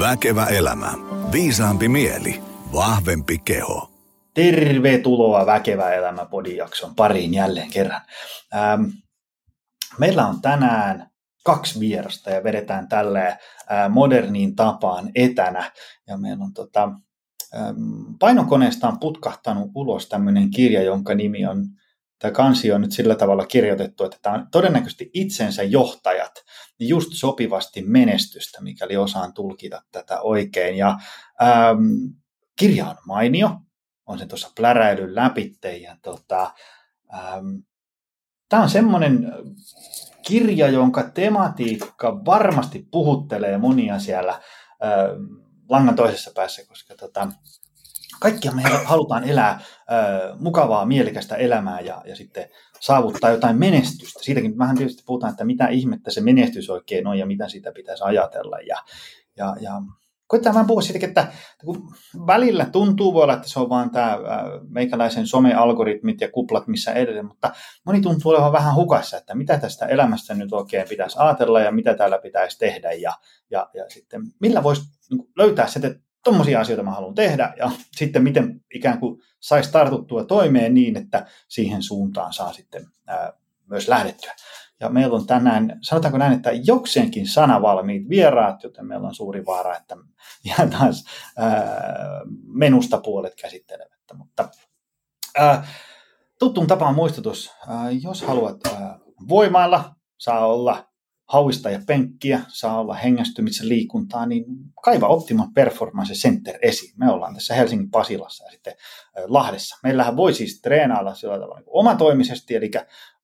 Väkevä elämä. Viisaampi mieli. Vahvempi keho. Tervetuloa Väkevä elämä podijakson pariin jälleen kerran. Ähm, meillä on tänään kaksi vierasta ja vedetään tälle äh, moderniin tapaan etänä. Ja meillä on tota, ähm, painokoneesta on putkahtanut ulos tämmöinen kirja, jonka nimi on tämä kansi on nyt sillä tavalla kirjoitettu, että tämä on todennäköisesti itsensä johtajat, niin just sopivasti menestystä, mikäli osaan tulkita tätä oikein. Ja ähm, kirja on mainio, on se tuossa pläräilyn läpitte, ja tota, ähm, tämä on semmoinen kirja, jonka tematiikka varmasti puhuttelee monia siellä äh, langan toisessa päässä, koska tota, kaikkia me halutaan elää mukavaa, mielekästä elämää ja, ja sitten saavuttaa jotain menestystä. Siitäkin vähän tietysti puhutaan, että mitä ihmettä se menestys oikein on ja mitä sitä pitäisi ajatella. Ja, ja, ja koitetaan vähän puhua siitäkin, että kun välillä tuntuu voi olla, että se on vaan tämä meikäläisen some-algoritmit ja kuplat missä edelleen, mutta moni tuntuu olevan vähän hukassa, että mitä tästä elämästä nyt oikein pitäisi ajatella ja mitä täällä pitäisi tehdä ja, ja, ja sitten millä voisi niin löytää se, tuommoisia asioita mä haluan tehdä ja sitten miten ikään kuin saisi tartuttua toimeen niin, että siihen suuntaan saa sitten ää, myös lähdettyä. Ja meillä on tänään, sanotaanko näin, että jokseenkin sanavalmiit vieraat, joten meillä on suuri vaara, että jää taas ää, menusta puolet käsittelemättä. Mutta ää, tuttuun tapaan muistutus, ää, jos haluat ää, voimailla, saa olla hauista ja penkkiä, saa olla hengästymisen liikuntaa, niin kaiva Optimum Performance Center esiin. Me ollaan tässä Helsingin Pasilassa ja sitten Lahdessa. Meillähän voi siis treenailla sillä tavalla niin omatoimisesti, eli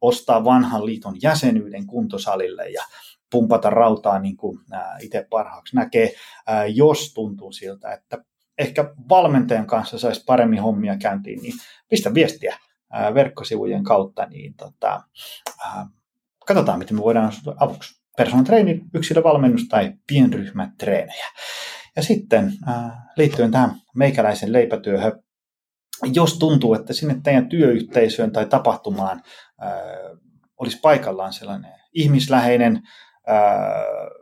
ostaa vanhan liiton jäsenyyden kuntosalille ja pumpata rautaa niin kuin itse parhaaksi näkee, jos tuntuu siltä, että ehkä valmentajan kanssa saisi paremmin hommia käyntiin, niin pistä viestiä verkkosivujen kautta, niin tota, katsotaan, miten me voidaan avuksi. Personal training, yksilövalmennus tai pienryhmätreenejä. Ja sitten äh, liittyen tähän meikäläisen leipätyöhön, jos tuntuu, että sinne teidän työyhteisöön tai tapahtumaan äh, olisi paikallaan sellainen ihmisläheinen, äh,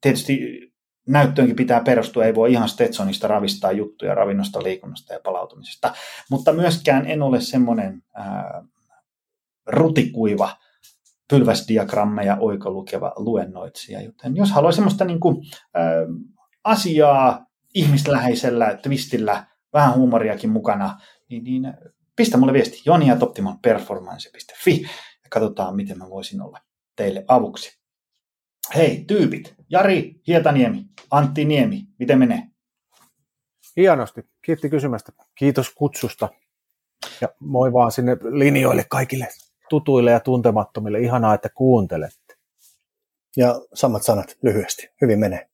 tietysti näyttöönkin pitää perustua, ei voi ihan Stetsonista ravistaa juttuja ravinnosta, liikunnasta ja palautumisesta, mutta myöskään en ole semmoinen äh, rutikuiva pylväsdiagrammeja oikolukeva luennoitsija. Joten jos haluaa semmoista niin kuin, ä, asiaa ihmisläheisellä twistillä, vähän huumoriakin mukana, niin, niin pistä mulle viesti joni.optimalperformance.fi ja katsotaan, miten mä voisin olla teille avuksi. Hei, tyypit. Jari Hietaniemi, Antti Niemi, miten menee? Hienosti. Kiitti kysymästä. Kiitos kutsusta. Ja moi vaan sinne linjoille kaikille tutuille ja tuntemattomille. Ihanaa, että kuuntelette. Ja samat sanat lyhyesti. Hyvin menee.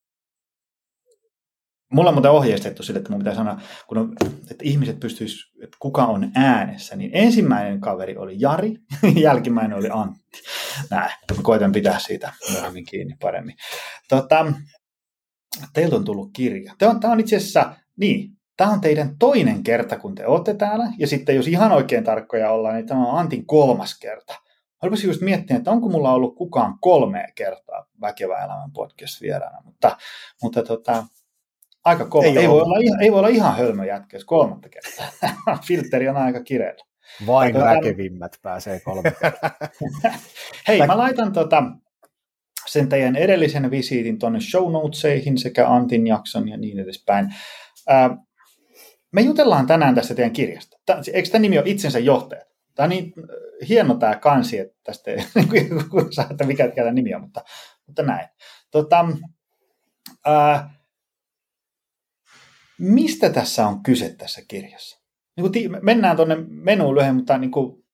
Mulla on muuten ohjeistettu sille, että mun pitää sanoa, kun on, että ihmiset pystyisivät, että kuka on äänessä, niin ensimmäinen kaveri oli Jari, jälkimmäinen oli Antti. Näin, mä koitan pitää siitä myöhemmin kiinni paremmin. Tota, teiltä on tullut kirja. Tämä on, on itse asiassa, niin, Tämä on teidän toinen kerta, kun te olette täällä, ja sitten jos ihan oikein tarkkoja ollaan, niin tämä on Antin kolmas kerta. Haluaisin just miettiä, että onko mulla ollut kukaan kolme kertaa Väkevä elämän podcast vieraana, mutta, mutta tota, aika kova. Ei, ei, voi olla, ihan, ei voi olla ihan hölmö jätkä, jos kolmatta kertaa. Filteri on aika kireellä. Vain tota, väkevimmät pääsee kolme kertaa. Hei, mä laitan tota, sen teidän edellisen visiitin tuonne show notesihin sekä Antin jakson ja niin edespäin. Äh, me jutellaan tänään tästä teidän kirjasta. Eikö tämä nimi ole itsensä johtaja? Tämä on niin äh, hieno tämä kansi, että tästä ei saa, että mikä tämä nimi on, mutta, mutta näin. Tota, ää, äh, mistä tässä on kyse tässä kirjassa? Niin kuin ti- mennään tuonne menuun lyhyen, mutta niin kuin,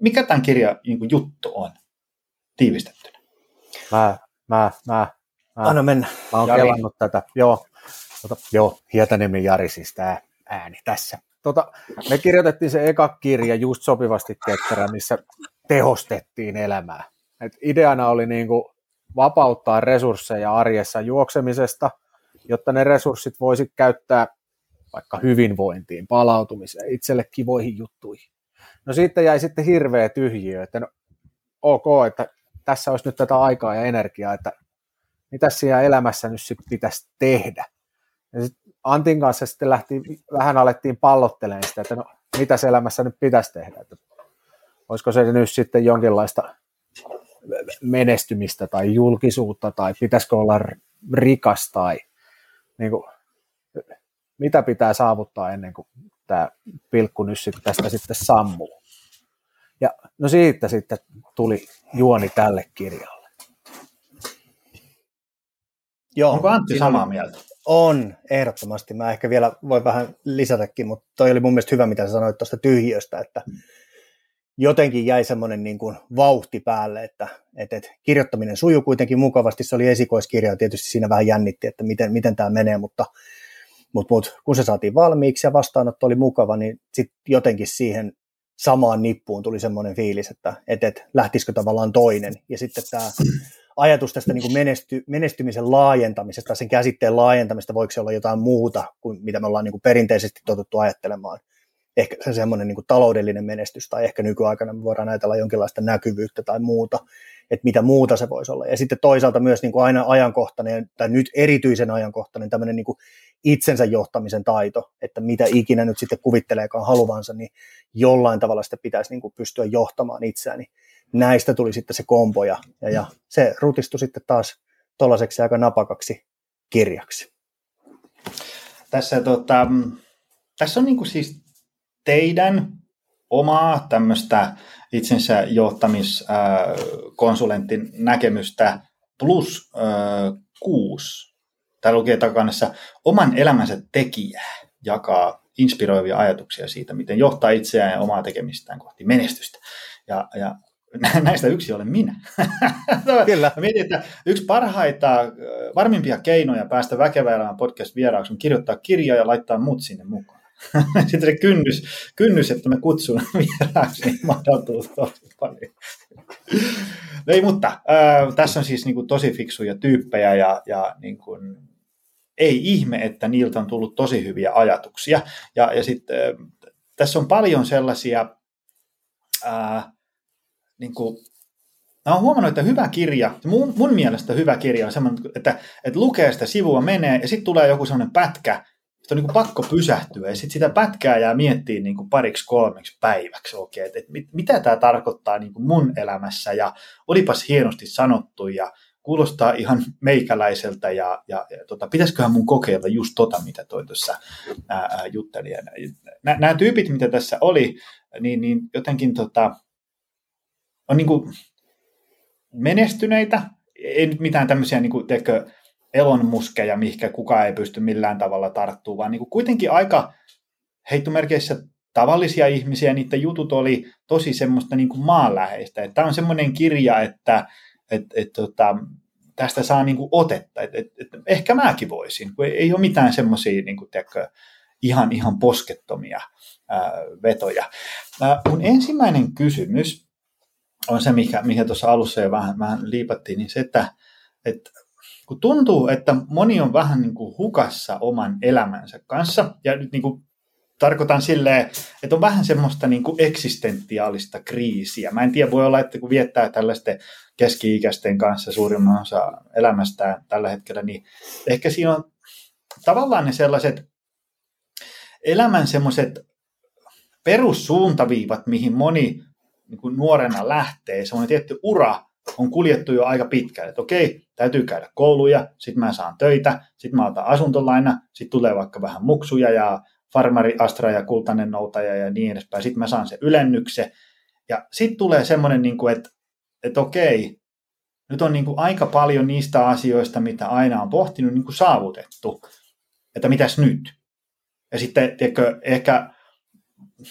mikä tämän kirjan niin kuin juttu on tiivistettynä? Mä, mä, mä, mä, Anna mennä. Mä oon kelannut tätä. Joo, tota, joo Hietaniemen Jari siis tämä ääni tässä. Tota, me kirjoitettiin se eka kirja just sopivasti ketterä, missä tehostettiin elämää. Et ideana oli niinku vapauttaa resursseja arjessa juoksemisesta, jotta ne resurssit voisi käyttää vaikka hyvinvointiin, palautumiseen, itselle kivoihin juttuihin. No sitten jäi sitten hirveä tyhjiö, että no, ok, että tässä olisi nyt tätä aikaa ja energiaa, että mitä siellä elämässä nyt sitten pitäisi tehdä. Ja sit Antin kanssa sitten lähti, vähän alettiin pallottelemaan sitä, että no, mitä elämässä nyt pitäisi tehdä. Että olisiko se nyt sitten jonkinlaista menestymistä tai julkisuutta tai pitäisikö olla rikas tai niin kuin, mitä pitää saavuttaa ennen kuin tämä pilkku nyt tästä sitten sammuu. Ja no siitä sitten tuli juoni tälle kirjalle. Joo, Onko Antti samaa mieltä? On, ehdottomasti. Mä ehkä vielä voi vähän lisätäkin, mutta toi oli mun mielestä hyvä, mitä sä sanoit tuosta tyhjiöstä, että jotenkin jäi semmoinen niin kuin vauhti päälle, että, että, että kirjoittaminen sujuu kuitenkin mukavasti. Se oli esikoiskirja ja tietysti siinä vähän jännitti, että miten, miten tämä menee, mutta, mutta, mutta kun se saatiin valmiiksi ja vastaanotto oli mukava, niin sitten jotenkin siihen samaan nippuun tuli semmoinen fiilis, että, että, että lähtisikö tavallaan toinen. Ja sitten tämä ajatus tästä niin kuin menesty, menestymisen laajentamisesta, sen käsitteen laajentamista, voiko se olla jotain muuta kuin mitä me ollaan niin kuin perinteisesti totuttu ajattelemaan. Ehkä se semmoinen niin kuin taloudellinen menestys, tai ehkä nykyaikana me voidaan ajatella jonkinlaista näkyvyyttä tai muuta, että mitä muuta se voisi olla. Ja sitten toisaalta myös niin kuin aina ajankohtainen, tai nyt erityisen ajankohtainen tämmöinen niin kuin itsensä johtamisen taito, että mitä ikinä nyt sitten kuvitteleekaan haluvansa, niin jollain tavalla sitä pitäisi niin kuin pystyä johtamaan itseään. Niin näistä tuli sitten se kombo ja, ja, ja se rutistui sitten taas tuollaiseksi aika napakaksi kirjaksi. Tässä, tota, tässä on niin kuin siis teidän omaa tämmöistä itsensä johtamiskonsulentin näkemystä plus kuusi. Täällä lukee takanessa oman elämänsä tekijää jakaa inspiroivia ajatuksia siitä, miten johtaa itseään ja omaa tekemistään kohti menestystä. Ja, ja näistä yksi olen minä. Kyllä. Mä mietin, että yksi parhaita, varmimpia keinoja päästä väkevään podcast-vieraaksi on kirjoittaa kirja ja laittaa mut sinne mukaan. Sitten se kynnys, kynnys, että me kutsun vieraaksi, niin madaltuu tosi paljon. Ei, mutta äh, tässä on siis niin kuin, tosi fiksuja tyyppejä ja, ja niin kuin, ei ihme, että niiltä on tullut tosi hyviä ajatuksia. Ja, ja sitten äh, tässä on paljon sellaisia äh, niin kuin, Mä oon huomannut, että hyvä kirja, mun, mun mielestä hyvä kirja on semmoinen, että, että lukee sitä sivua, menee ja sitten tulee joku semmoinen pätkä, että on niin pakko pysähtyä ja sitten sitä pätkää jää miettiä niin pariksi kolmeksi päiväksi oikein, että, mit, mitä tämä tarkoittaa niin mun elämässä ja olipas hienosti sanottu ja kuulostaa ihan meikäläiseltä ja, ja, ja tota, pitäisiköhän mun kokeilla just tota, mitä toi tuossa jutteli. Nämä tyypit, mitä tässä oli, niin, niin jotenkin tota, on niin kuin menestyneitä, ei nyt mitään tämmöisiä niin kuin, elonmuskeja, mihinkä kukaan ei pysty millään tavalla tarttumaan, vaan niin kuin kuitenkin aika heittomerkeissä tavallisia ihmisiä, niiden jutut oli tosi semmoista niin kuin maanläheistä. Tämä on semmoinen kirja, että et, et, tota, tästä saa niin kuin otetta, että et, et, ehkä mäkin voisin, kun ei, ei ole mitään semmoisia niin ihan, ihan poskettomia ää, vetoja. Ää, mun ensimmäinen kysymys on se, mikä, mikä tuossa alussa jo vähän, vähän liipattiin, niin se, että, että kun tuntuu, että moni on vähän niin kuin hukassa oman elämänsä kanssa, ja nyt niin kuin tarkoitan silleen, että on vähän semmoista niin kuin eksistentiaalista kriisiä. Mä en tiedä, voi olla, että kun viettää tällaisten keski-ikäisten kanssa suurimman osa elämästään tällä hetkellä, niin ehkä siinä on tavallaan ne sellaiset elämän semmoiset perussuuntaviivat, mihin moni niin kuin nuorena lähtee, semmoinen tietty ura on kuljettu jo aika pitkälle, että okei, täytyy käydä kouluja, sitten mä saan töitä, sitten mä otan asuntolaina, sitten tulee vaikka vähän muksuja ja farmari, astra ja kultainen noutaja ja niin edespäin, sitten mä saan se ylennykse, ja sitten tulee semmoinen, niin kuin, että, että okei, nyt on niin kuin aika paljon niistä asioista, mitä aina on pohtinut, niin kuin saavutettu, että mitäs nyt? Ja sitten, tiedätkö, ehkä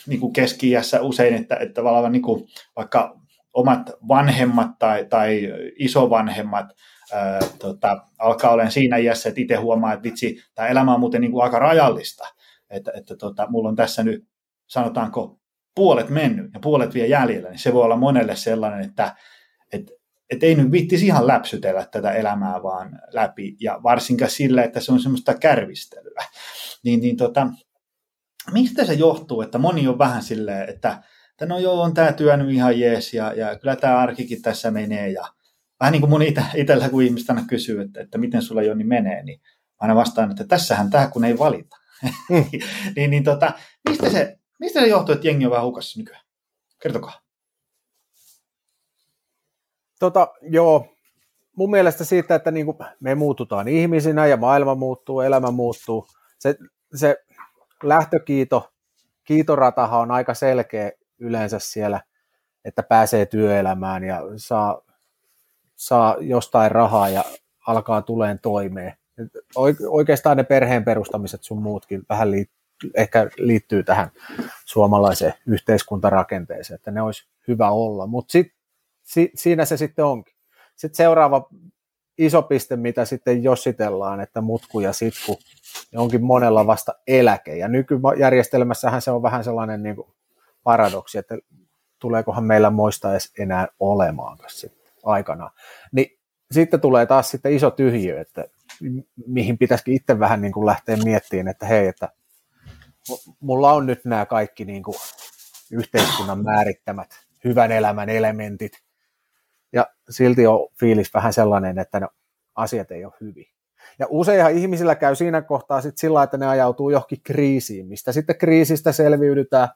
niin kuin keski usein, että, että tavallaan niin kuin, vaikka omat vanhemmat tai, tai isovanhemmat ää, tota, alkaa olemaan siinä iässä, että itse huomaa, että vitsi, tämä elämä on muuten niin kuin aika rajallista, että, että tota, mulla on tässä nyt, sanotaanko, puolet mennyt ja puolet vielä jäljellä, niin se voi olla monelle sellainen, että et, et ei nyt vittisi ihan läpsytellä tätä elämää vaan läpi, ja varsinkaan sillä, että se on semmoista kärvistelyä. Niin, niin tota, mistä se johtuu, että moni on vähän silleen, että, että no joo, on tämä työ nyt ihan jees, ja, ja kyllä tämä arkikin tässä menee, ja, vähän niin kuin mun ite, itsellä, kun ihmiset aina kysyy, että, että miten sulla Joni menee, niin aina vastaan, että tässähän tämä, kun ei valita. Mm. niin, niin tota, mistä, se, mistä se johtuu, että jengi on vähän hukassa nykyään? Kertokaa. Tota, joo, mun mielestä siitä, että niin kuin me muututaan ihmisinä ja maailma muuttuu, elämä muuttuu. Se, se lähtökiito, kiitoratahan on aika selkeä yleensä siellä, että pääsee työelämään ja saa, saa jostain rahaa ja alkaa tuleen toimeen. Oikeastaan ne perheen perustamiset sun muutkin vähän liittyy ehkä liittyy tähän suomalaiseen yhteiskuntarakenteeseen, että ne olisi hyvä olla, mutta sit, si, siinä se sitten onkin. Sitten seuraava iso piste, mitä sitten jossitellaan, että mutku ja sitku, onkin monella vasta eläke. Ja nykyjärjestelmässähän se on vähän sellainen niin kuin paradoksi, että tuleekohan meillä moista edes enää olemaan aikana. Niin sitten tulee taas sitten iso tyhjiö, että mihin pitäisikin itse vähän niin kuin lähteä miettimään, että hei, että mulla on nyt nämä kaikki niin kuin yhteiskunnan määrittämät hyvän elämän elementit, ja silti on fiilis vähän sellainen, että no, asiat ei ole hyvin. Ja useinhan ihmisillä käy siinä kohtaa sitten sillä, että ne ajautuu johonkin kriisiin, mistä sitten kriisistä selviydytään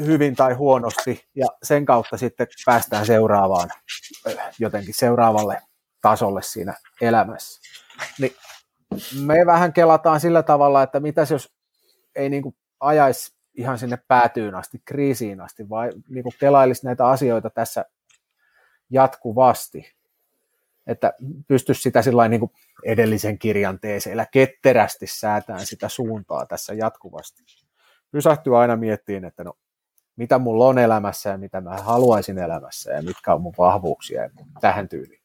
hyvin tai huonosti, ja sen kautta sitten päästään seuraavaan, jotenkin seuraavalle tasolle siinä elämässä. Niin me vähän kelataan sillä tavalla, että mitäs jos ei niin kuin ajaisi ihan sinne päätyyn asti, kriisiin asti, vai niin kuin kelailisi näitä asioita tässä jatkuvasti, että pystyisi sitä sillä niin edellisen kirjan teeseillä ketterästi säätään sitä suuntaa tässä jatkuvasti. Pysähtyy aina miettiin, että no, mitä mulla on elämässä ja mitä mä haluaisin elämässä ja mitkä on mun vahvuuksia ja tähän tyyliin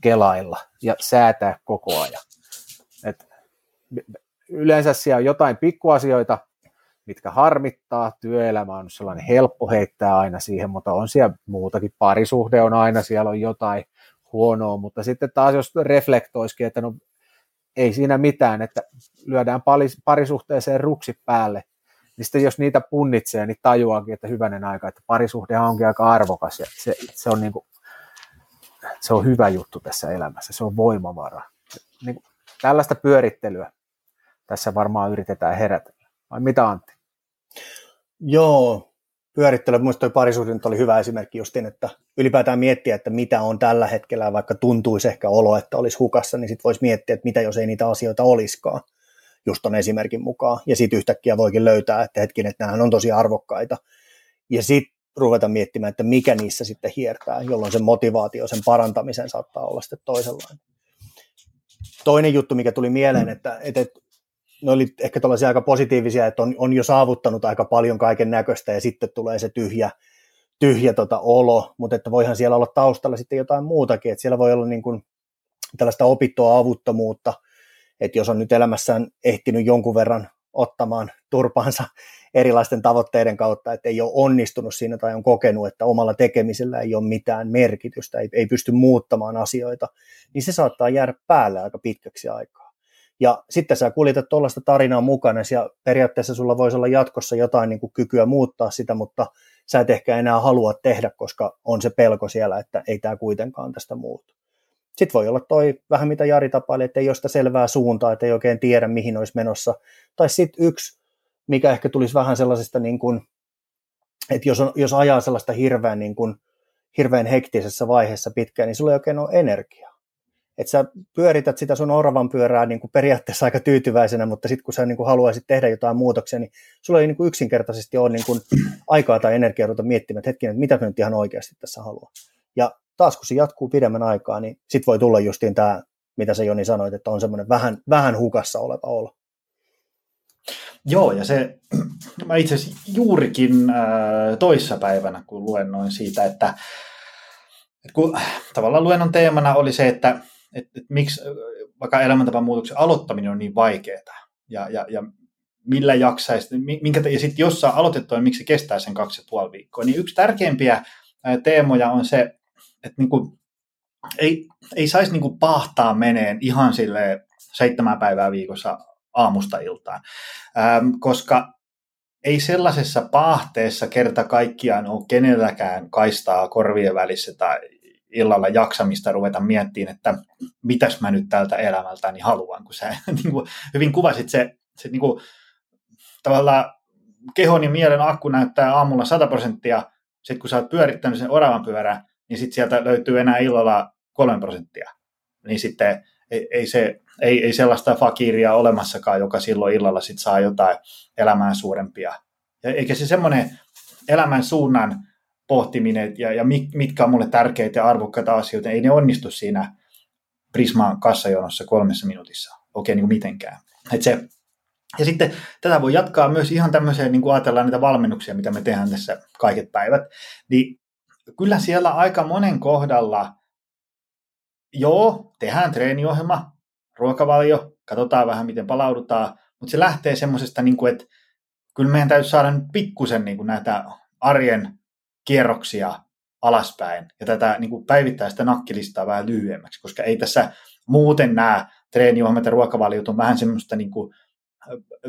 kelailla ja säätää koko ajan. Et yleensä siellä on jotain pikkuasioita, mitkä harmittaa. Työelämä on sellainen helppo heittää aina siihen, mutta on siellä muutakin. Parisuhde on aina, siellä on jotain huonoa, mutta sitten taas jos reflektoisikin, että no ei siinä mitään, että lyödään parisuhteeseen ruksi päälle, niin sitten jos niitä punnitsee, niin tajuakin, että hyvänen aika, että parisuhde onkin aika arvokas ja se, se, on, niin kuin, se on hyvä juttu tässä elämässä, se on voimavara. Niin kuin, tällaista pyörittelyä tässä varmaan yritetään herätä. Vai mitä Antti? Joo, pyörittely. Mielestäni tuo parisuhde oli hyvä esimerkki justin, että ylipäätään miettiä, että mitä on tällä hetkellä, vaikka tuntuisi ehkä olo, että olisi hukassa, niin sitten voisi miettiä, että mitä jos ei niitä asioita olisikaan, just ton esimerkin mukaan. Ja sitten yhtäkkiä voikin löytää, että hetkin, että nämä on tosi arvokkaita. Ja sitten ruveta miettimään, että mikä niissä sitten hiertää, jolloin se motivaatio sen parantamisen saattaa olla sitten toisenlainen. Toinen juttu, mikä tuli mieleen, että, että ne oli ehkä tällaisia aika positiivisia, että on, on jo saavuttanut aika paljon kaiken näköistä ja sitten tulee se tyhjä, tyhjä tota olo, mutta että voihan siellä olla taustalla sitten jotain muutakin, että siellä voi olla niin kuin tällaista opittua avuttomuutta, että jos on nyt elämässään ehtinyt jonkun verran ottamaan turpaansa erilaisten tavoitteiden kautta, että ei ole onnistunut siinä tai on kokenut, että omalla tekemisellä ei ole mitään merkitystä, ei, ei pysty muuttamaan asioita, niin se saattaa jäädä päälle aika pitkäksi aikaa. Ja sitten sä kuljetat tuollaista tarinaa mukana, ja periaatteessa sulla voisi olla jatkossa jotain niin kuin kykyä muuttaa sitä, mutta sä et ehkä enää halua tehdä, koska on se pelko siellä, että ei tämä kuitenkaan tästä muutu. Sitten voi olla toi vähän mitä Jari tapaili, että ei ole sitä selvää suuntaa, että ei oikein tiedä mihin olisi menossa. Tai sitten yksi, mikä ehkä tulisi vähän sellaisesta, niin kuin, että jos, on, jos ajaa sellaista hirveän, niin kuin, hirveän hektisessä vaiheessa pitkään, niin sulla ei oikein ole energiaa että sä pyörität sitä sun oravan pyörää niin kuin periaatteessa aika tyytyväisenä, mutta sitten kun sä niin kuin haluaisit tehdä jotain muutoksia, niin sulla ei niin kuin yksinkertaisesti ole niin kuin aikaa tai energiaa ruveta miettimään, että hetkinen, mitä mä nyt ihan oikeasti tässä haluan. Ja taas kun se jatkuu pidemmän aikaa, niin sitten voi tulla justiin tämä, mitä sä Joni sanoit, että on semmoinen vähän, vähän hukassa oleva olo. Joo, ja se, mä itse asiassa juurikin äh, toissapäivänä, kun luennoin siitä, että, että kun tavallaan luennon teemana oli se, että että, että miksi vaikka elämäntapamuutoksen aloittaminen on niin vaikeaa ja, ja, ja millä jaksaisi, minkä, ja sitten jos saa aloitettua, niin miksi kestää sen kaksi ja puoli viikkoa, niin yksi tärkeimpiä teemoja on se, että niin kuin, ei, ei saisi niin kuin pahtaa meneen ihan sille seitsemän päivää viikossa aamusta iltaan, ähm, koska ei sellaisessa pahteessa kerta kaikkiaan ole kenelläkään kaistaa korvien välissä tai illalla jaksamista ruveta miettimään, että mitäs mä nyt tältä elämältäni haluan, kun sä niin kuin, hyvin kuvasit se, se niin kuin, tavallaan kehon ja mielen akku näyttää aamulla 100 prosenttia, sitten kun sä oot pyörittänyt sen oravan pyörän, niin sitten sieltä löytyy enää illalla 3 prosenttia. Niin sitten ei, ei, se, ei, ei sellaista fakiria olemassakaan, joka silloin illalla sit saa jotain elämään suurempia. Eikä se semmoinen elämän suunnan pohtiminen ja, ja mitkä on mulle tärkeitä ja arvokkaita asioita, ei ne onnistu siinä Prismaan kassajonossa kolmessa minuutissa oikein niin kuin mitenkään. Et se, ja sitten tätä voi jatkaa myös ihan tämmöiseen, niin kuin ajatellaan niitä valmennuksia, mitä me tehdään tässä kaiket päivät, niin kyllä siellä aika monen kohdalla, joo, tehdään treeniohjelma, ruokavalio, katsotaan vähän miten palaudutaan, mutta se lähtee semmoisesta, niin että kyllä meidän täytyy saada pikkusen niin kuin näitä arjen kierroksia alaspäin ja tätä niin kuin päivittäistä nakkilistaa vähän lyhyemmäksi, koska ei tässä muuten nämä treeniohjelmat ja ruokavaliot on vähän semmoista niin kuin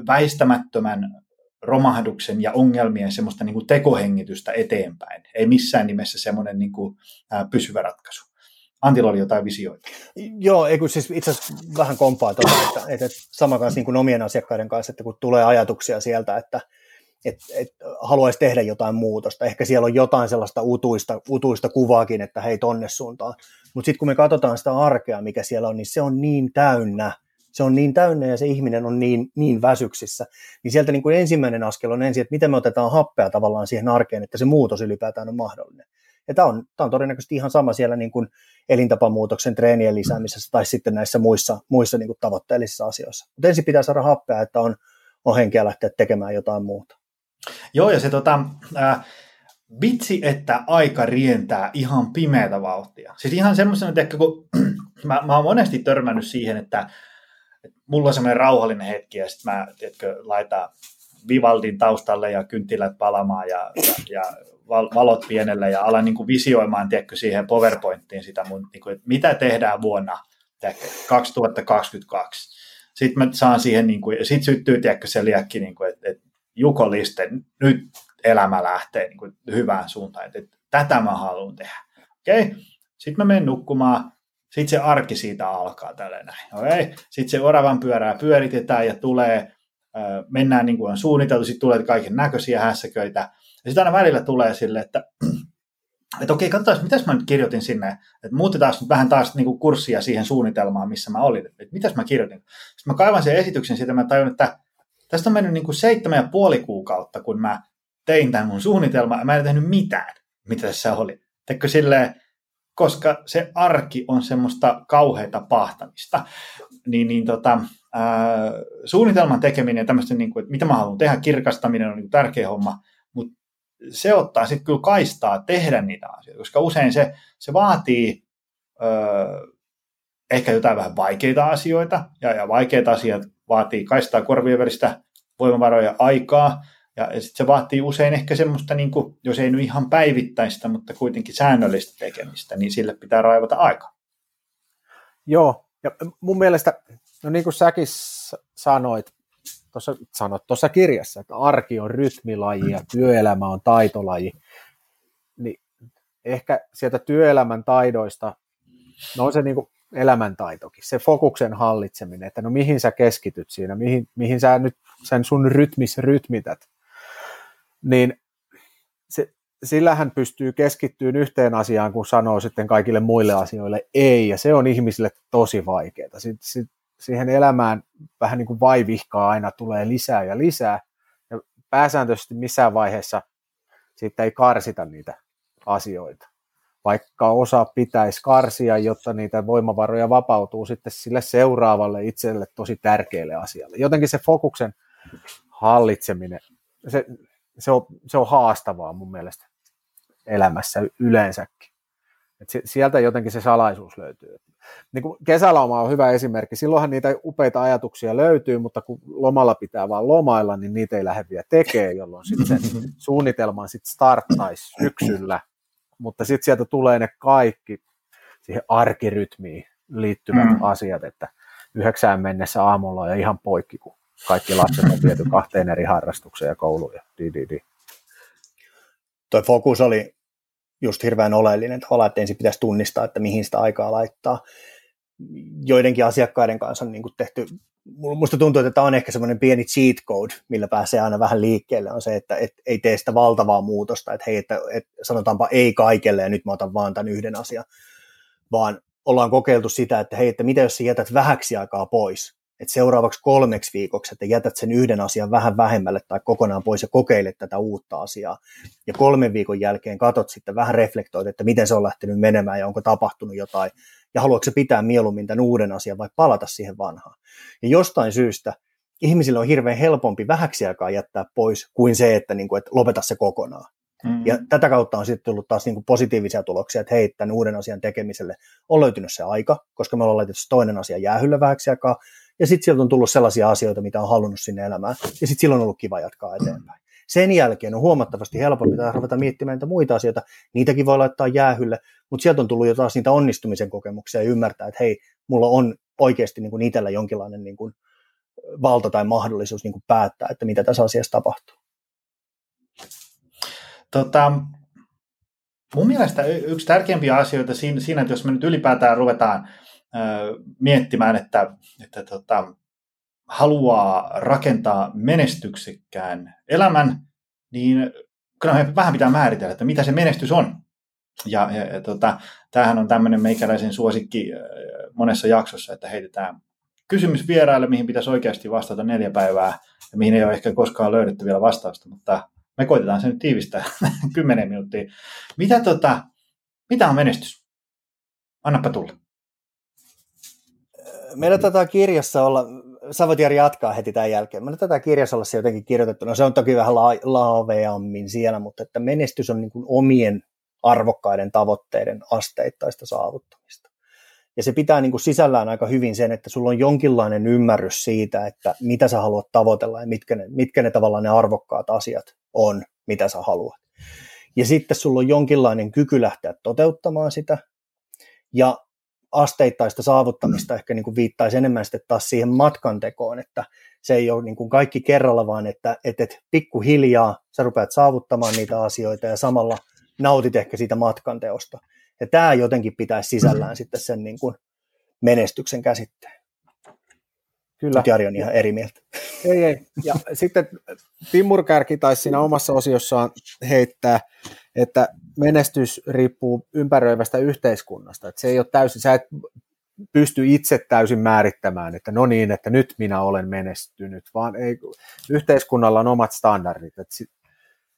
väistämättömän romahduksen ja ongelmien semmoista niin kuin tekohengitystä eteenpäin. Ei missään nimessä semmoinen niin kuin, pysyvä ratkaisu. Antilla oli jotain visioita. Joo, ei kun siis itse asiassa vähän kompaa tuota, että, että, sama kanssa niin kuin omien asiakkaiden kanssa, että kun tulee ajatuksia sieltä, että, että, että haluaisi tehdä jotain muutosta. Ehkä siellä on jotain sellaista utuista, utuista kuvaakin, että hei tonne suuntaan. Mutta sitten kun me katsotaan sitä arkea, mikä siellä on, niin se on niin täynnä. Se on niin täynnä ja se ihminen on niin, niin väsyksissä. Niin sieltä niin kuin ensimmäinen askel on ensin, että miten me otetaan happea tavallaan siihen arkeen, että se muutos ylipäätään on mahdollinen. Ja tämä on, tämä on todennäköisesti ihan sama siellä niin kuin elintapamuutoksen treenien lisäämisessä tai sitten näissä muissa, muissa niin kuin tavoitteellisissa asioissa. Mutta ensin pitää saada happea, että on, on henkeä lähteä tekemään jotain muuta. Joo, ja se tota, äh, vitsi, että aika rientää ihan pimeätä vauhtia. Siis ihan semmoisena, että kun mä, mä oon monesti törmännyt siihen, että, että mulla on semmoinen rauhallinen hetki, ja sitten mä, tiedätkö, laitan Vivaldin taustalle ja kynttilät palamaan ja, ja, ja valot pienelle ja alan niin kuin visioimaan tiedätkö, siihen PowerPointiin sitä mun, niin kuin, että mitä tehdään vuonna tiedätkö, 2022. Sitten mä saan siihen, niin kuin, sitten syttyy tiedätkö, se liekki, niin kuin, että, että Juko Liste, nyt elämä lähtee niin kuin hyvään suuntaan, että, tätä mä haluan tehdä. Okei, okay. sitten mä menen nukkumaan, sitten se arki siitä alkaa tällä näin. Okay. Sitten se oravan pyörää pyöritetään ja tulee, mennään niin kuin on suunniteltu, sitten tulee kaiken näköisiä hässäköitä. Ja sitten aina välillä tulee sille, että, että okei, katsotaan, mitäs mä nyt kirjoitin sinne, että muutetaan nyt vähän taas niin kuin kurssia siihen suunnitelmaan, missä mä olin, että mitäs mä kirjoitin. Sitten mä kaivan sen esityksen siitä, mä tajun, että Tästä on mennyt niin kuin seitsemän ja puoli kuukautta, kun mä tein tämän mun suunnitelman, ja mä en tehnyt mitään, mitä tässä oli. Teikö silleen, koska se arki on semmoista kauheita pahtamista, niin, niin tota, ää, suunnitelman tekeminen ja tämmöistä, niin kuin, että mitä mä haluan tehdä, kirkastaminen on niin kuin tärkeä homma, mutta se ottaa sitten kyllä kaistaa tehdä niitä asioita, koska usein se, se vaatii öö, ehkä jotain vähän vaikeita asioita, ja, ja vaikeita asiat vaatii kaistaa korvien välistä voimavaroja aikaa, ja, ja sitten se vaatii usein ehkä semmoista, niin kuin, jos ei nyt ihan päivittäistä, mutta kuitenkin säännöllistä tekemistä, niin sille pitää raivata aika. Joo, ja mun mielestä, no niin kuin säkin sanoit, tuossa, sanot tuossa kirjassa, että arki on rytmilaji ja työelämä on taitolaji, niin ehkä sieltä työelämän taidoista, no on se niin kuin elämäntaitokin, se fokuksen hallitseminen, että no mihin sä keskityt siinä, mihin, mihin sä nyt sen sun rytmis rytmität, niin se, sillähän pystyy keskittymään yhteen asiaan, kun sanoo sitten kaikille muille asioille ei, ja se on ihmisille tosi vaikeaa. Sitten, sit, siihen elämään vähän niin kuin vaivihkaa aina tulee lisää ja lisää, ja pääsääntöisesti missään vaiheessa siitä ei karsita niitä asioita vaikka osa pitäisi karsia, jotta niitä voimavaroja vapautuu sitten sille seuraavalle itselle tosi tärkeälle asialle. Jotenkin se fokuksen hallitseminen, se, se, on, se on haastavaa mun mielestä elämässä yleensäkin. Et sieltä jotenkin se salaisuus löytyy. Niin kuin kesäloma on hyvä esimerkki. Silloinhan niitä upeita ajatuksia löytyy, mutta kun lomalla pitää vaan lomailla, niin niitä ei lähde vielä tekemään, jolloin sitten se suunnitelma sitten starttaisi syksyllä – mutta sitten sieltä tulee ne kaikki siihen arkirytmiin liittyvät mm. asiat, että yhdeksään mennessä aamulla ja ihan poikki, kun kaikki lapset on viety kahteen eri harrastukseen ja kouluun ja di, di, di. Toi fokus oli just hirveän oleellinen tavalla, että ensin pitäisi tunnistaa, että mihin sitä aikaa laittaa. Joidenkin asiakkaiden kanssa on niin kuin tehty, musta tuntuu, että tämä on ehkä semmoinen pieni cheat code, millä pääsee aina vähän liikkeelle, on se, että et, ei tee sitä valtavaa muutosta, että hei, että, että sanotaanpa ei kaikelle ja nyt mä otan vaan tämän yhden asian, vaan ollaan kokeiltu sitä, että hei, että mitä jos sä jätät vähäksi aikaa pois, että seuraavaksi kolmeksi viikoksi, että jätät sen yhden asian vähän vähemmälle tai kokonaan pois ja kokeilet tätä uutta asiaa. Ja kolmen viikon jälkeen katot sitten vähän reflektoit, että miten se on lähtenyt menemään ja onko tapahtunut jotain. Ja haluatko se pitää mieluummin tämän uuden asian vai palata siihen vanhaan. Ja jostain syystä ihmisille on hirveän helpompi vähäksi aikaa jättää pois kuin se, että, niin kuin, että lopeta se kokonaan. Mm-hmm. Ja tätä kautta on sitten tullut taas niin kuin positiivisia tuloksia, että hei, tämän uuden asian tekemiselle on löytynyt se aika, koska me ollaan laitettu toinen asia jäähylle vähäksi aikaa, ja sitten sieltä on tullut sellaisia asioita, mitä on halunnut sinne elämään, ja sitten silloin on ollut kiva jatkaa eteenpäin. Sen jälkeen on huomattavasti helpompi ruveta miettimään niitä muita asioita, niitäkin voi laittaa jäähylle, mutta sieltä on tullut jo taas niitä onnistumisen kokemuksia ja ymmärtää, että hei, mulla on oikeasti niin kuin itsellä jonkinlainen niin kuin valta tai mahdollisuus niin kuin päättää, että mitä tässä asiassa tapahtuu. Tota, mun mielestä yksi tärkeimpiä asioita siinä, että jos me nyt ylipäätään ruvetaan miettimään, että, että tota, haluaa rakentaa menestyksekkään elämän, niin kyllä me vähän pitää määritellä, että mitä se menestys on. Ja, ja, ja tota, tämähän on tämmöinen meikäläisen suosikki monessa jaksossa, että heitetään kysymys vieraille, mihin pitäisi oikeasti vastata neljä päivää, ja mihin ei ole ehkä koskaan löydetty vielä vastausta, mutta me koitetaan se nyt tiivistää kymmenen minuuttia. Mitä, tota, mitä on menestys? Annapa tulla meillä tätä kirjassa olla, Jari jatkaa heti tämän jälkeen, meillä tätä se jotenkin kirjoitettu, no se on toki vähän la- laaveammin siellä, mutta että menestys on niin kuin omien arvokkaiden tavoitteiden asteittaista saavuttamista. Ja se pitää niin kuin sisällään aika hyvin sen, että sulla on jonkinlainen ymmärrys siitä, että mitä sä haluat tavoitella ja mitkä ne, mitkä ne tavallaan ne arvokkaat asiat on, mitä sä haluat. Ja sitten sulla on jonkinlainen kyky lähteä toteuttamaan sitä. Ja asteittaista saavuttamista ehkä niin kuin viittaisi enemmän sitten taas siihen matkan tekoon, että se ei ole niin kuin kaikki kerralla, vaan että, että, että pikkuhiljaa sä rupeat saavuttamaan niitä asioita ja samalla nautit ehkä siitä matkan teosta. Ja tämä jotenkin pitäisi sisällään sitten sen niin kuin menestyksen käsitteen. Kyllä. Nyt Jari on ihan eri mieltä. Ei, ei. Ja sitten Timmur Kärki taisi siinä omassa osiossaan heittää, että menestys riippuu ympäröivästä yhteiskunnasta. Että se ei ole täysin, sä et pysty itse täysin määrittämään, että no niin, että nyt minä olen menestynyt, vaan ei, yhteiskunnalla on omat standardit, että,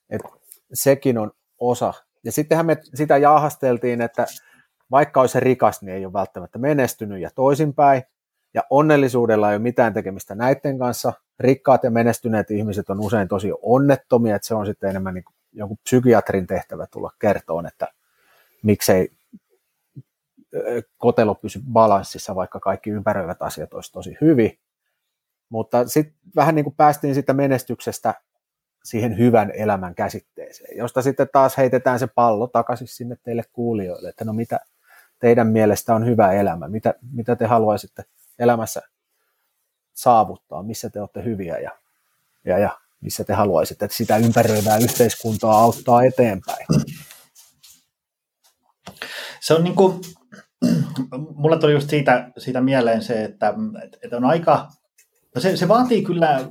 että sekin on osa. Ja sittenhän me sitä jaahasteltiin, että vaikka olisi rikas, niin ei ole välttämättä menestynyt ja toisinpäin. Ja onnellisuudella ei ole mitään tekemistä näiden kanssa. Rikkaat ja menestyneet ihmiset on usein tosi onnettomia, että se on sitten enemmän niin jonkun psykiatrin tehtävä tulla kertoon, että miksei kotelo pysy balanssissa, vaikka kaikki ympäröivät asiat olisi tosi hyvin. Mutta sitten vähän niin kuin päästiin sitä menestyksestä siihen hyvän elämän käsitteeseen, josta sitten taas heitetään se pallo takaisin sinne teille kuulijoille, että no mitä teidän mielestä on hyvä elämä, mitä, mitä te haluaisitte elämässä saavuttaa, missä te olette hyviä ja, ja, ja missä te haluaisitte että sitä ympäröivää yhteiskuntaa auttaa eteenpäin? Se on niin kuin, mulla tuli just siitä, siitä mieleen se, että, että on aika, no se, se vaatii kyllä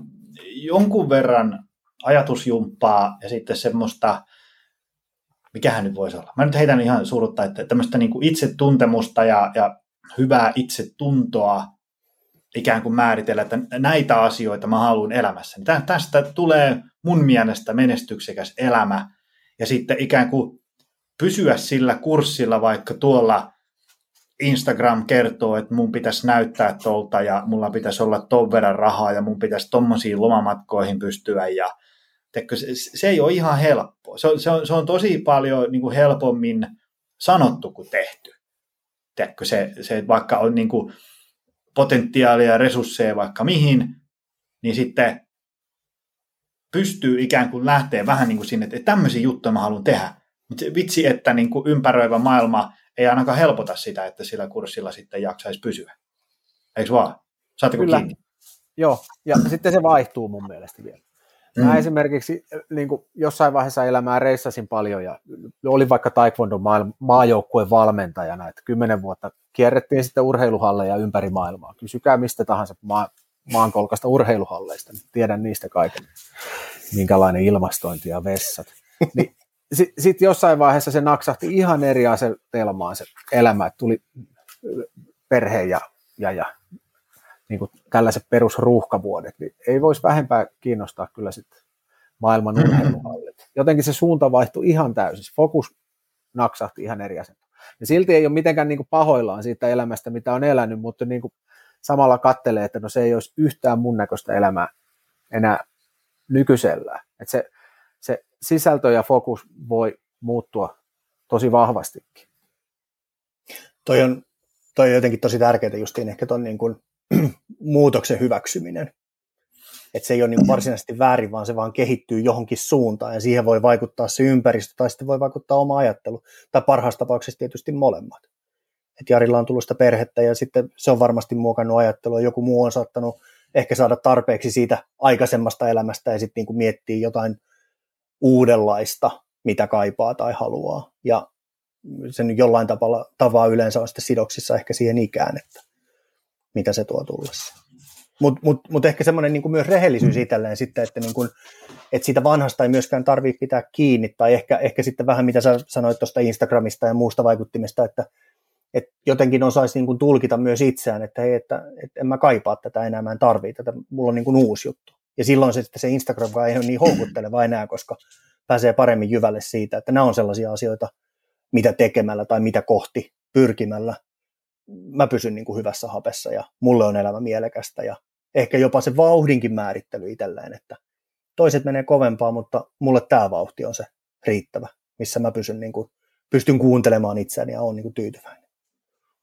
jonkun verran ajatusjumppaa ja sitten semmoista, mikähän nyt voisi olla. Mä nyt heitän ihan surutta, että tämmöistä niin kuin itsetuntemusta ja, ja hyvää itsetuntoa ikään kuin määritellä, että näitä asioita mä haluan elämässä. Tästä tulee mun mielestä menestyksekäs elämä ja sitten ikään kuin pysyä sillä kurssilla, vaikka tuolla Instagram kertoo, että mun pitäisi näyttää tuolta ja mulla pitäisi olla ton verran rahaa ja mun pitäisi tommosiin lomamatkoihin pystyä ja teikö, se, se ei ole ihan helppoa. Se on, se on, se on tosi paljon niin kuin helpommin sanottu kuin tehty. Teikö, se, se vaikka on niin kuin, potentiaalia ja resursseja vaikka mihin, niin sitten pystyy ikään kuin lähteä vähän niin kuin sinne, että tämmöisiä juttuja mä haluan tehdä. Mutta vitsi, että niin kuin ympäröivä maailma ei ainakaan helpota sitä, että sillä kurssilla sitten jaksaisi pysyä. Eikö vaan? Saatteko Kyllä. kiinni? Joo, ja sitten se vaihtuu mun mielestä vielä. Mm. Mä esimerkiksi niin kuin jossain vaiheessa elämää reissasin paljon ja olin vaikka taekwondo maajoukkueen valmentajana, että kymmenen vuotta kierrettiin sitten urheiluhalleja ympäri maailmaa. Kysykää mistä tahansa maa, maankolkasta urheiluhalleista, niin tiedän niistä kaiken, minkälainen ilmastointi ja vessat. Niin, Sitten sit jossain vaiheessa se naksahti ihan eri asetelmaan se elämä, että tuli perhe ja, ja, ja niin kuin tällaiset perusruuhkavuodet, niin ei voisi vähempää kiinnostaa kyllä sitten maailman urheiluhallit. Jotenkin se suunta vaihtui ihan täysin, fokus naksahti ihan eri asentoon. Ja silti ei ole mitenkään niin kuin pahoillaan siitä elämästä, mitä on elänyt, mutta niin kuin samalla kattelee, että no se ei olisi yhtään mun näköistä elämää enää nykyisellään. Että se, se sisältö ja fokus voi muuttua tosi vahvastikin. Toi on, toi on jotenkin tosi tärkeää justiin ehkä ton niin kuin muutoksen hyväksyminen. Että se ei ole niin varsinaisesti väärin, vaan se vaan kehittyy johonkin suuntaan ja siihen voi vaikuttaa se ympäristö tai sitten voi vaikuttaa oma ajattelu. Tai parhaassa tapauksessa tietysti molemmat. Et Jarilla on tullut sitä perhettä ja sitten se on varmasti muokannut ajattelua. Joku muu on saattanut ehkä saada tarpeeksi siitä aikaisemmasta elämästä ja sitten niin miettiä jotain uudenlaista, mitä kaipaa tai haluaa. Ja sen jollain tavalla, tavalla yleensä on sitten sidoksissa ehkä siihen ikään, että mitä se tuo tullessa. Mutta mut, mut ehkä semmoinen niin myös rehellisyys itselleen sitten, että, niin kuin, että siitä vanhasta ei myöskään tarvitse pitää kiinni, tai ehkä, ehkä sitten vähän mitä sä sanoit tuosta Instagramista ja muusta vaikuttimesta, että, että jotenkin osaisi niin kuin tulkita myös itseään, että hei, että, että en mä kaipaa tätä enää, mä en tarvii tätä, mulla on niin kuin uusi juttu. Ja silloin se, se Instagram ei ole niin houkutteleva enää, koska pääsee paremmin jyvälle siitä, että nämä on sellaisia asioita, mitä tekemällä tai mitä kohti pyrkimällä mä pysyn niin kuin hyvässä hapessa ja mulle on elämä mielekästä ja ehkä jopa se vauhdinkin määrittely itselleen, että toiset menee kovempaa, mutta mulle tämä vauhti on se riittävä, missä mä pysyn, niin kuin, pystyn kuuntelemaan itseäni ja on niin kuin tyytyväinen.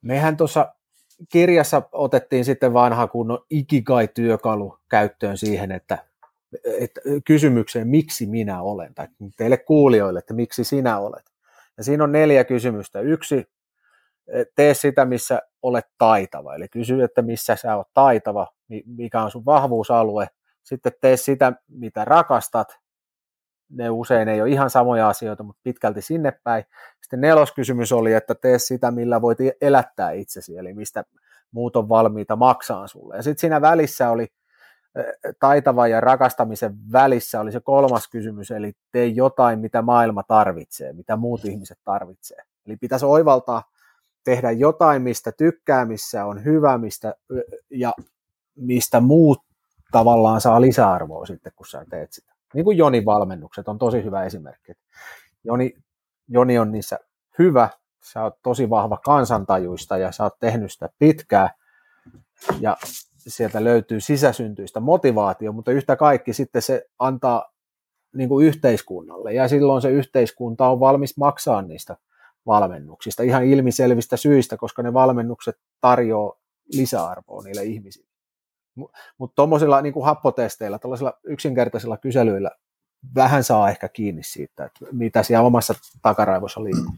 Mehän tuossa kirjassa otettiin sitten vanha kunnon ikigai-työkalu käyttöön siihen, että, että kysymykseen, miksi minä olen, tai teille kuulijoille, että miksi sinä olet. Ja siinä on neljä kysymystä. Yksi, tee sitä, missä olet taitava. Eli kysy, että missä sä olet taitava, mikä on sun vahvuusalue. Sitten tee sitä, mitä rakastat. Ne usein ei ole ihan samoja asioita, mutta pitkälti sinne päin. Sitten neloskysymys oli, että tee sitä, millä voit elättää itsesi, eli mistä muut on valmiita maksaa sulle. Ja sitten siinä välissä oli, taitava ja rakastamisen välissä oli se kolmas kysymys, eli tee jotain, mitä maailma tarvitsee, mitä muut ihmiset tarvitsee. Eli pitäisi oivaltaa tehdä jotain, mistä tykkää, missä on hyvä, mistä, ja mistä muut tavallaan saa lisäarvoa sitten, kun sä teet sitä. Niin kuin Jonin valmennukset on tosi hyvä esimerkki. Joni, Joni on niissä hyvä, sä oot tosi vahva kansantajuista ja sä oot tehnyt sitä pitkään ja sieltä löytyy sisäsyntyistä motivaatio, mutta yhtä kaikki sitten se antaa niin kuin yhteiskunnalle ja silloin se yhteiskunta on valmis maksaa niistä valmennuksista ihan ilmiselvistä syistä, koska ne valmennukset tarjoaa lisäarvoa niille ihmisille. Mutta tuommoisilla niin happotesteillä, tällaisilla yksinkertaisilla kyselyillä vähän saa ehkä kiinni siitä, että mitä siellä omassa takaraivossa liikkuu.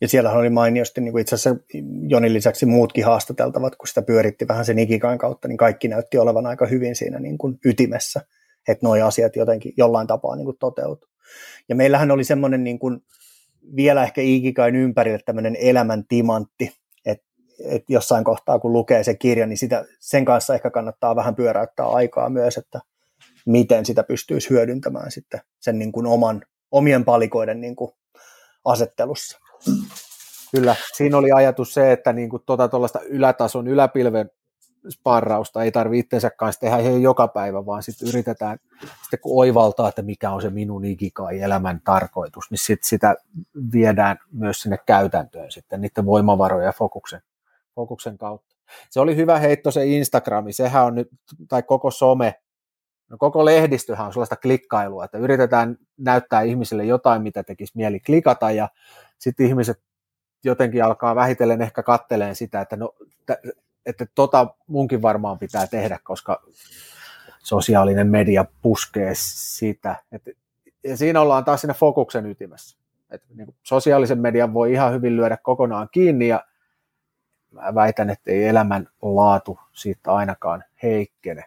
Ja siellä oli mainiosti niin kuin itse asiassa Jonin lisäksi muutkin haastateltavat, kun sitä pyöritti vähän sen ikikain kautta, niin kaikki näytti olevan aika hyvin siinä niin kuin ytimessä, että nuo asiat jotenkin jollain tapaa niin kuin toteutuu. Ja meillähän oli semmoinen niin kuin, vielä ehkä Iikikain ympärille tämmöinen elämän timantti, että et jossain kohtaa kun lukee se kirja, niin sitä, sen kanssa ehkä kannattaa vähän pyöräyttää aikaa myös, että miten sitä pystyisi hyödyntämään sitten sen niin kuin oman, omien palikoiden niin kuin asettelussa. Kyllä, siinä oli ajatus se, että niin kuin tuota tuollaista ylätason yläpilven sparrausta ei tarvitse itsensä kanssa tehdä ihan joka päivä, vaan sitten yritetään, sitten kun oivaltaa, että mikä on se minun ikikai elämän tarkoitus, niin sit sitä viedään myös sinne käytäntöön sitten niiden voimavaroja ja fokuksen, fokuksen kautta. Se oli hyvä heitto se Instagrami, sehän on nyt, tai koko some, no koko lehdistöhän on sellaista klikkailua, että yritetään näyttää ihmisille jotain, mitä tekisi mieli klikata, ja sitten ihmiset jotenkin alkaa vähitellen ehkä katteleen sitä, että no että tota munkin varmaan pitää tehdä, koska sosiaalinen media puskee sitä. Et, ja siinä ollaan taas siinä fokuksen ytimessä. Et niin kuin sosiaalisen median voi ihan hyvin lyödä kokonaan kiinni ja mä väitän, että ei elämän laatu siitä ainakaan heikkene.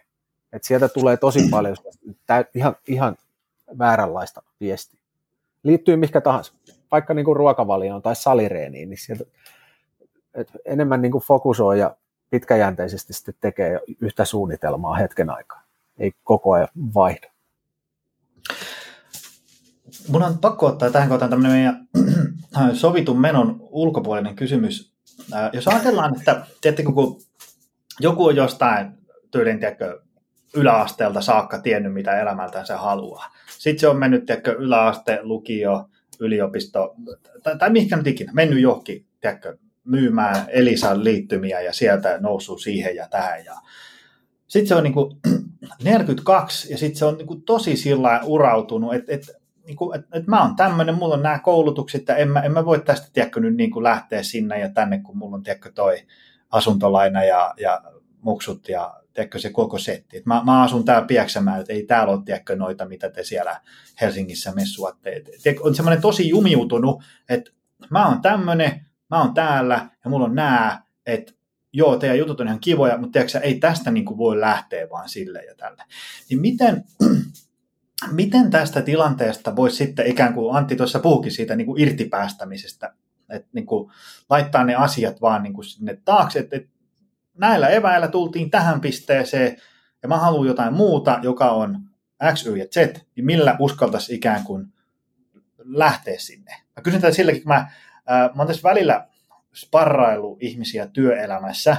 Et sieltä tulee tosi paljon tää, ihan, ihan vääränlaista viestiä. Liittyy mikä tahansa, vaikka niin kuin ruokavalioon tai salireeniin, niin sieltä et enemmän niin kuin fokusoi ja pitkäjänteisesti sitten tekee yhtä suunnitelmaa hetken aikaa. Ei koko ajan vaihda. Mun on pakko ottaa tähän kohtaan tämmöinen meidän sovitun menon ulkopuolinen kysymys. Jos ajatellaan, että tiedättekö, kun joku on jostain tyylin, tiedätkö, yläasteelta saakka tiennyt, mitä elämältään se haluaa. Sitten se on mennyt, tiedätkö, yläaste, lukio, yliopisto, tai, tai mihinkä nyt ikinä, mennyt johonkin, tiedätkö, myymään Elisan liittymiä ja sieltä noussut siihen ja tähän. Ja... Sitten se on niin kuin 42 ja sitten se on niin kuin tosi sillä urautunut, että, että niin kuin, että, että mä oon tämmöinen, mulla on nämä koulutukset ja en mä, en mä voi tästä tiedätkö, nyt niin kuin lähteä sinne ja tänne, kun mulla on tiedätkö, toi asuntolaina ja, ja muksut ja tiedätkö, se koko setti. Et mä, mä asun täällä Pieksämäellä, että ei täällä ole tiedätkö, noita, mitä te siellä Helsingissä messuatte. Et, on semmoinen tosi jumiutunut, että mä oon tämmöinen, mä oon täällä ja mulla on nää, että joo, teidän jutut on ihan kivoja, mutta tiedätkö, ei tästä niin kuin voi lähteä vaan sille ja tälle. Niin miten, miten tästä tilanteesta voisi sitten ikään kuin Antti tuossa puhukin siitä niin kuin irtipäästämisestä, että niin kuin laittaa ne asiat vaan niin kuin sinne taakse, että, että näillä eväillä tultiin tähän pisteeseen ja mä haluan jotain muuta, joka on X, Y ja Z, niin millä uskaltaisi ikään kuin lähteä sinne. Mä kysyn tätä silläkin, kun mä, mä oon tässä välillä sparrailu ihmisiä työelämässä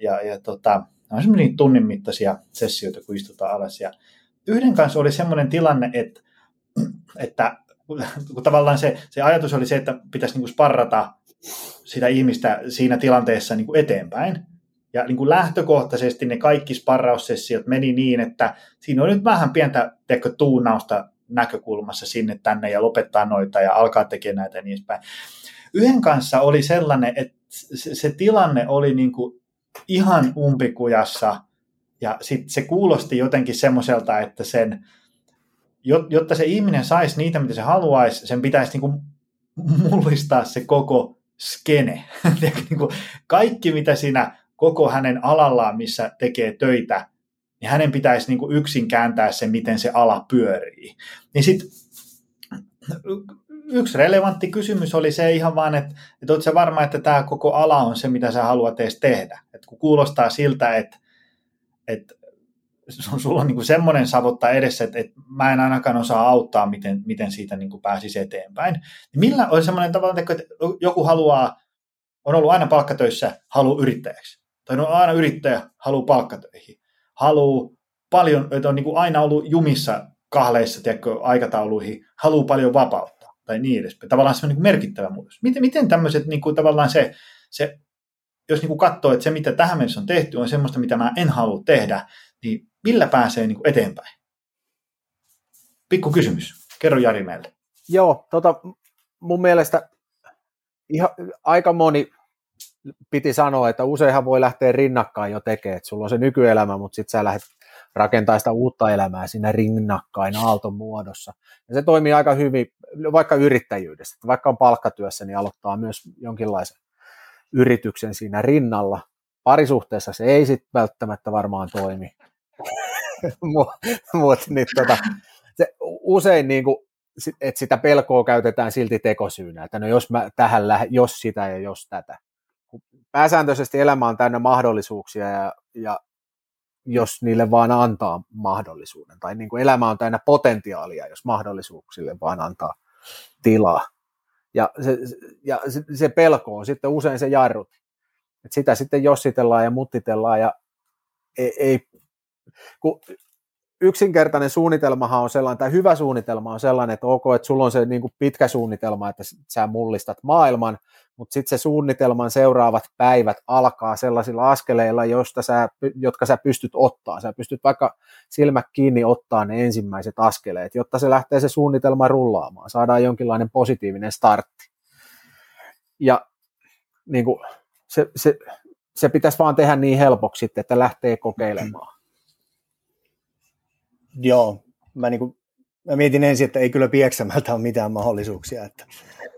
ja, ja tota, on semmoisia tunnin mittaisia sessioita, kun istutaan alas ja yhden kanssa oli semmoinen tilanne, että, että kun tavallaan se, se ajatus oli se, että pitäisi niin kuin sparrata sitä ihmistä siinä tilanteessa niin kuin eteenpäin. Ja niin kuin lähtökohtaisesti ne kaikki sparraussessiot meni niin, että siinä oli nyt vähän pientä tuunausta näkökulmassa sinne tänne ja lopettaa noita ja alkaa tekemään näitä ja niin edespäin. Yhden kanssa oli sellainen, että se, tilanne oli niin kuin ihan umpikujassa ja sit se kuulosti jotenkin semmoiselta, että sen, jotta se ihminen saisi niitä, mitä se haluaisi, sen pitäisi niin kuin mullistaa se koko skene. niin kuin kaikki, mitä siinä koko hänen alallaan, missä tekee töitä, niin hänen pitäisi niin kuin yksin kääntää se, miten se ala pyörii. Niin sitten yksi relevantti kysymys oli se ihan vaan, että, että oletko varma, että tämä koko ala on se, mitä sä haluat edes tehdä. Et kun kuulostaa siltä, että, että sulla on niin semmoinen savottaa edessä, että, että mä en ainakaan osaa auttaa, miten, miten siitä niin kuin pääsisi eteenpäin. Millä on semmoinen tavalla, että joku haluaa, on ollut aina palkkatöissä, haluaa yrittäjäksi. Tai on aina yrittäjä, haluaa palkkatöihin. Haluaa paljon, että on niin kuin aina ollut jumissa kahleissa tiedätkö, aikatauluihin, haluaa paljon vapautta tai niin edespäin. Tavallaan se on niin merkittävä muutos. Miten, miten tämmöiset niin kuin, tavallaan se, se jos niin kuin katsoo, että se mitä tähän mennessä on tehty on semmoista, mitä mä en halua tehdä, niin millä pääsee niin kuin eteenpäin? Pikku kysymys. Kerro Jari meille. Joo, tota, mun mielestä ihan, aika moni piti sanoa, että useinhan voi lähteä rinnakkain jo tekemään, että sulla on se nykyelämä, mutta sitten sä lähdet rakentaa sitä uutta elämää siinä rinnakkain aalton muodossa. Ja se toimii aika hyvin, vaikka yrittäjyydessä, vaikka on palkkatyössä, niin aloittaa myös jonkinlaisen yrityksen siinä rinnalla. Parisuhteessa se ei sitten välttämättä varmaan toimi, mutta niin, tota, se usein niin kuin, että sitä pelkoa käytetään silti tekosyynä, että no jos mä tähän lähden, jos sitä ja jos tätä. Pääsääntöisesti elämä on täynnä mahdollisuuksia ja, ja jos niille vaan antaa mahdollisuuden. Tai niin kuin elämä on täynnä potentiaalia, jos mahdollisuuksille vaan antaa tilaa. Ja se, ja se pelko on sitten usein se jarrut. Et sitä sitten jossitellaan ja muttitellaan ja ei, ei kun yksinkertainen suunnitelmahan on sellainen, tai hyvä suunnitelma on sellainen, että ok, että sulla on se niin kuin pitkä suunnitelma, että sä mullistat maailman, mutta sitten se suunnitelman seuraavat päivät alkaa sellaisilla askeleilla, josta sä, jotka sä pystyt ottaa. Sä pystyt vaikka silmät kiinni ottaa ne ensimmäiset askeleet, jotta se lähtee se suunnitelma rullaamaan. Saadaan jonkinlainen positiivinen startti. Ja niin kuin, se, se, se pitäisi vaan tehdä niin helpoksi, että lähtee kokeilemaan. Joo, mä, niin kuin, mä mietin ensin, että ei kyllä Pieksämältä ole mitään mahdollisuuksia. Että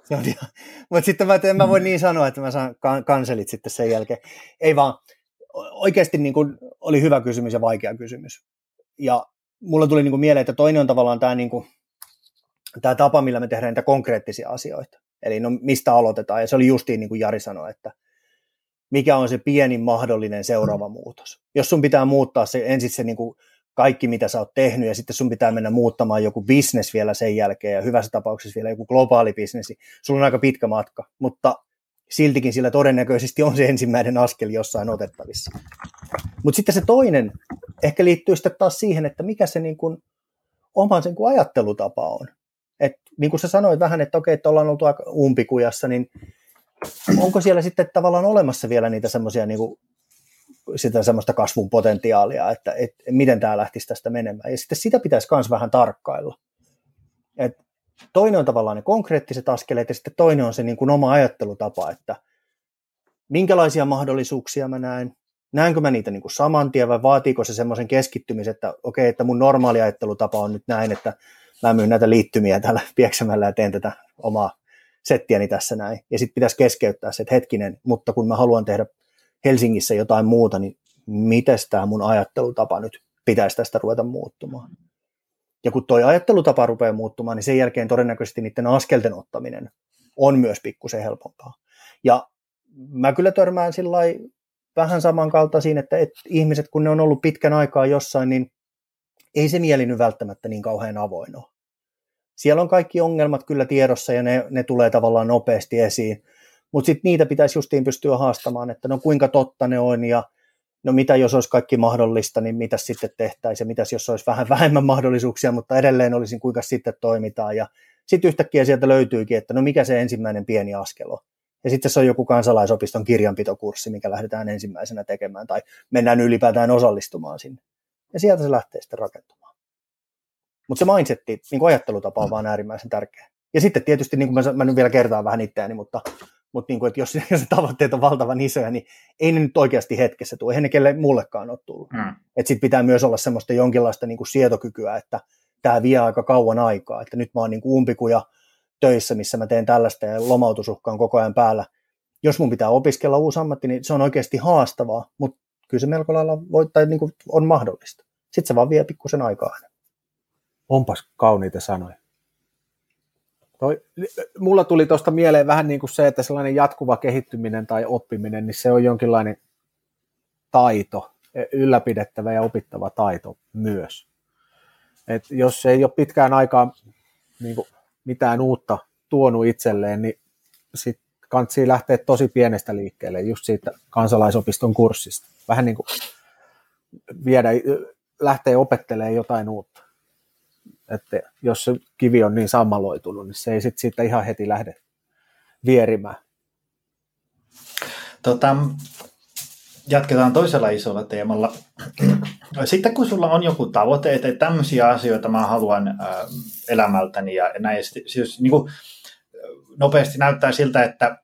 se on ihan, mutta sitten mä, en mä voi niin sanoa, että mä saan kanselit sitten sen jälkeen. Ei vaan, oikeasti niin kuin, oli hyvä kysymys ja vaikea kysymys. Ja mulle tuli niin kuin mieleen, että toinen on tavallaan tämä, niin kuin, tämä tapa, millä me tehdään niitä konkreettisia asioita. Eli no mistä aloitetaan, ja se oli justiin niin kuin Jari sanoi, että mikä on se pienin mahdollinen seuraava muutos. Jos sun pitää muuttaa se ensin se niin kuin kaikki, mitä sä oot tehnyt, ja sitten sun pitää mennä muuttamaan joku business vielä sen jälkeen, ja hyvässä tapauksessa vielä joku globaali business, sulla on aika pitkä matka, mutta siltikin sillä todennäköisesti on se ensimmäinen askel jossain otettavissa. Mutta sitten se toinen ehkä liittyy sitten taas siihen, että mikä se niin kuin oman sen kuin ajattelutapa on. Et, niin kuin sä sanoit vähän, että okei, että ollaan oltu aika umpikujassa, niin onko siellä sitten tavallaan olemassa vielä niitä semmoisia niin sitä semmoista kasvun potentiaalia, että, että miten tämä lähtisi tästä menemään. Ja sitten sitä pitäisi myös vähän tarkkailla. Et toinen on tavallaan ne konkreettiset askeleet ja sitten toinen on se niin kuin oma ajattelutapa, että minkälaisia mahdollisuuksia mä näen, näenkö mä niitä niin kuin saman tien vai vaatiiko se semmoisen keskittymisen, että okei, okay, että mun normaali ajattelutapa on nyt näin, että mä myyn näitä liittymiä täällä Pieksämällä ja teen tätä omaa settiäni tässä näin. Ja sitten pitäisi keskeyttää se, että hetkinen, mutta kun mä haluan tehdä Helsingissä jotain muuta, niin miten tämä mun ajattelutapa nyt pitäisi tästä ruveta muuttumaan. Ja kun tuo ajattelutapa rupeaa muuttumaan, niin sen jälkeen todennäköisesti niiden askelten ottaminen on myös pikkusen helpompaa. Ja mä kyllä törmään sillä vähän samankaltaisiin, että, että ihmiset, kun ne on ollut pitkän aikaa jossain, niin ei se mieli nyt välttämättä niin kauhean avoin ole. Siellä on kaikki ongelmat kyllä tiedossa ja ne, ne tulee tavallaan nopeasti esiin, mutta sitten niitä pitäisi justiin pystyä haastamaan, että no kuinka totta ne on ja no mitä jos olisi kaikki mahdollista, niin mitä sitten tehtäisiin ja mitä jos olisi vähän vähemmän mahdollisuuksia, mutta edelleen olisin kuinka sitten toimitaan ja sitten yhtäkkiä sieltä löytyykin, että no mikä se ensimmäinen pieni askel on. Ja sitten se on joku kansalaisopiston kirjanpitokurssi, mikä lähdetään ensimmäisenä tekemään tai mennään ylipäätään osallistumaan sinne. Ja sieltä se lähtee sitten rakentamaan. Mutta se mindsetti, niin ajattelutapa on vaan äärimmäisen tärkeä. Ja sitten tietysti, niin kuin mä, mä nyt vielä kertaan vähän itseäni, mutta mutta niin kuin, että jos, jos tavoitteet on valtavan isoja, niin ei ne nyt oikeasti hetkessä tule, eihän ne kelle mullekaan ole tullut. Mm. Että sitten pitää myös olla semmoista jonkinlaista niin kuin sietokykyä, että tämä vie aika kauan aikaa, että nyt mä oon niin kuin umpikuja töissä, missä mä teen tällaista ja lomautusuhka on koko ajan päällä. Jos mun pitää opiskella uusi ammatti, niin se on oikeasti haastavaa, mutta kyllä se melko lailla voi, tai niin kuin on mahdollista. Sitten se vaan vie pikkusen aikaa. Onpas kauniita sanoja. Toi, mulla tuli tuosta mieleen vähän niin kuin se, että sellainen jatkuva kehittyminen tai oppiminen, niin se on jonkinlainen taito, e, ylläpidettävä ja opittava taito myös. Et jos ei ole pitkään aikaa niin kuin mitään uutta tuonut itselleen, niin sitten kansi lähteä tosi pienestä liikkeelle, just siitä kansalaisopiston kurssista. Vähän niin kuin viedä, lähtee opettelemaan jotain uutta että jos se kivi on niin sammaloitunut, niin se ei sitten siitä ihan heti lähde vierimään. Tota, jatketaan toisella isolla teemalla. Sitten kun sulla on joku tavoite, että tämmöisiä asioita mä haluan elämältäni ja näin, siis niin kuin, nopeasti näyttää siltä, että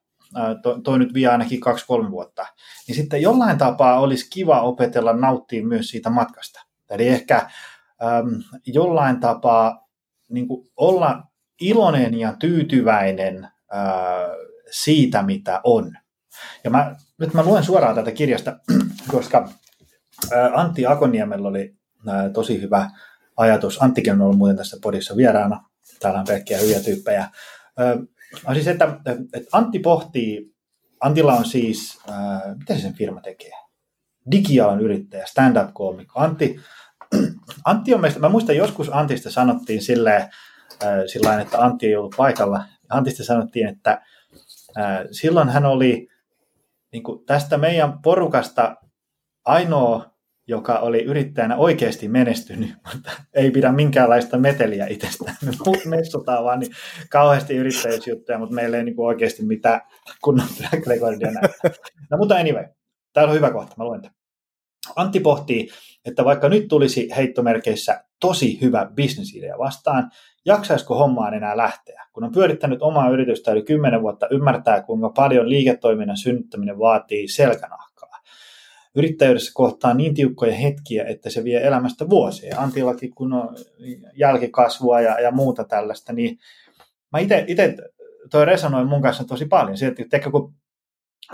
toi nyt vie ainakin kaksi-kolme vuotta, niin sitten jollain tapaa olisi kiva opetella nauttia myös siitä matkasta. Eli ehkä äm, jollain tapaa niin kuin olla iloinen ja tyytyväinen ää, siitä, mitä on. Ja mä, nyt mä luen suoraan tätä kirjasta, koska ää, Antti Akoniemellä oli ää, tosi hyvä ajatus. Anttikin on ollut muuten tässä podissa vieraana. Täällä on pelkkiä hyviä tyyppejä. Ää, siis, että, että Antti pohtii, Antilla on siis, ää, mitä se sen firma tekee? Digialan yrittäjä, stand-up-koomikko. Antti Antti on meistä, mä muistan joskus Antista sanottiin silleen, äh, että Antti ei ollut paikalla. Antista sanottiin, että äh, silloin hän oli niin kuin tästä meidän porukasta ainoa, joka oli yrittäjänä oikeasti menestynyt, mutta ei pidä minkäänlaista meteliä itsestään. Me messutaan vaan niin kauheasti yrittäjyysjuttuja, mutta meillä ei niin kuin oikeasti mitään kunnon track recordia näyttää. No mutta anyway, täällä on hyvä kohta, mä luen tämän. Antti pohtii, että vaikka nyt tulisi heittomerkeissä tosi hyvä bisnesidea vastaan, jaksaisiko hommaan enää lähteä? Kun on pyörittänyt omaa yritystä yli 10 vuotta, ymmärtää kuinka paljon liiketoiminnan synnyttäminen vaatii selkänahkaa. Yrittäjyydessä kohtaa niin tiukkoja hetkiä, että se vie elämästä vuosia. Antillakin kun on jälkikasvua ja, ja muuta tällaista, niin mä itse, toi resonoi mun kanssa tosi paljon. Se, että kun,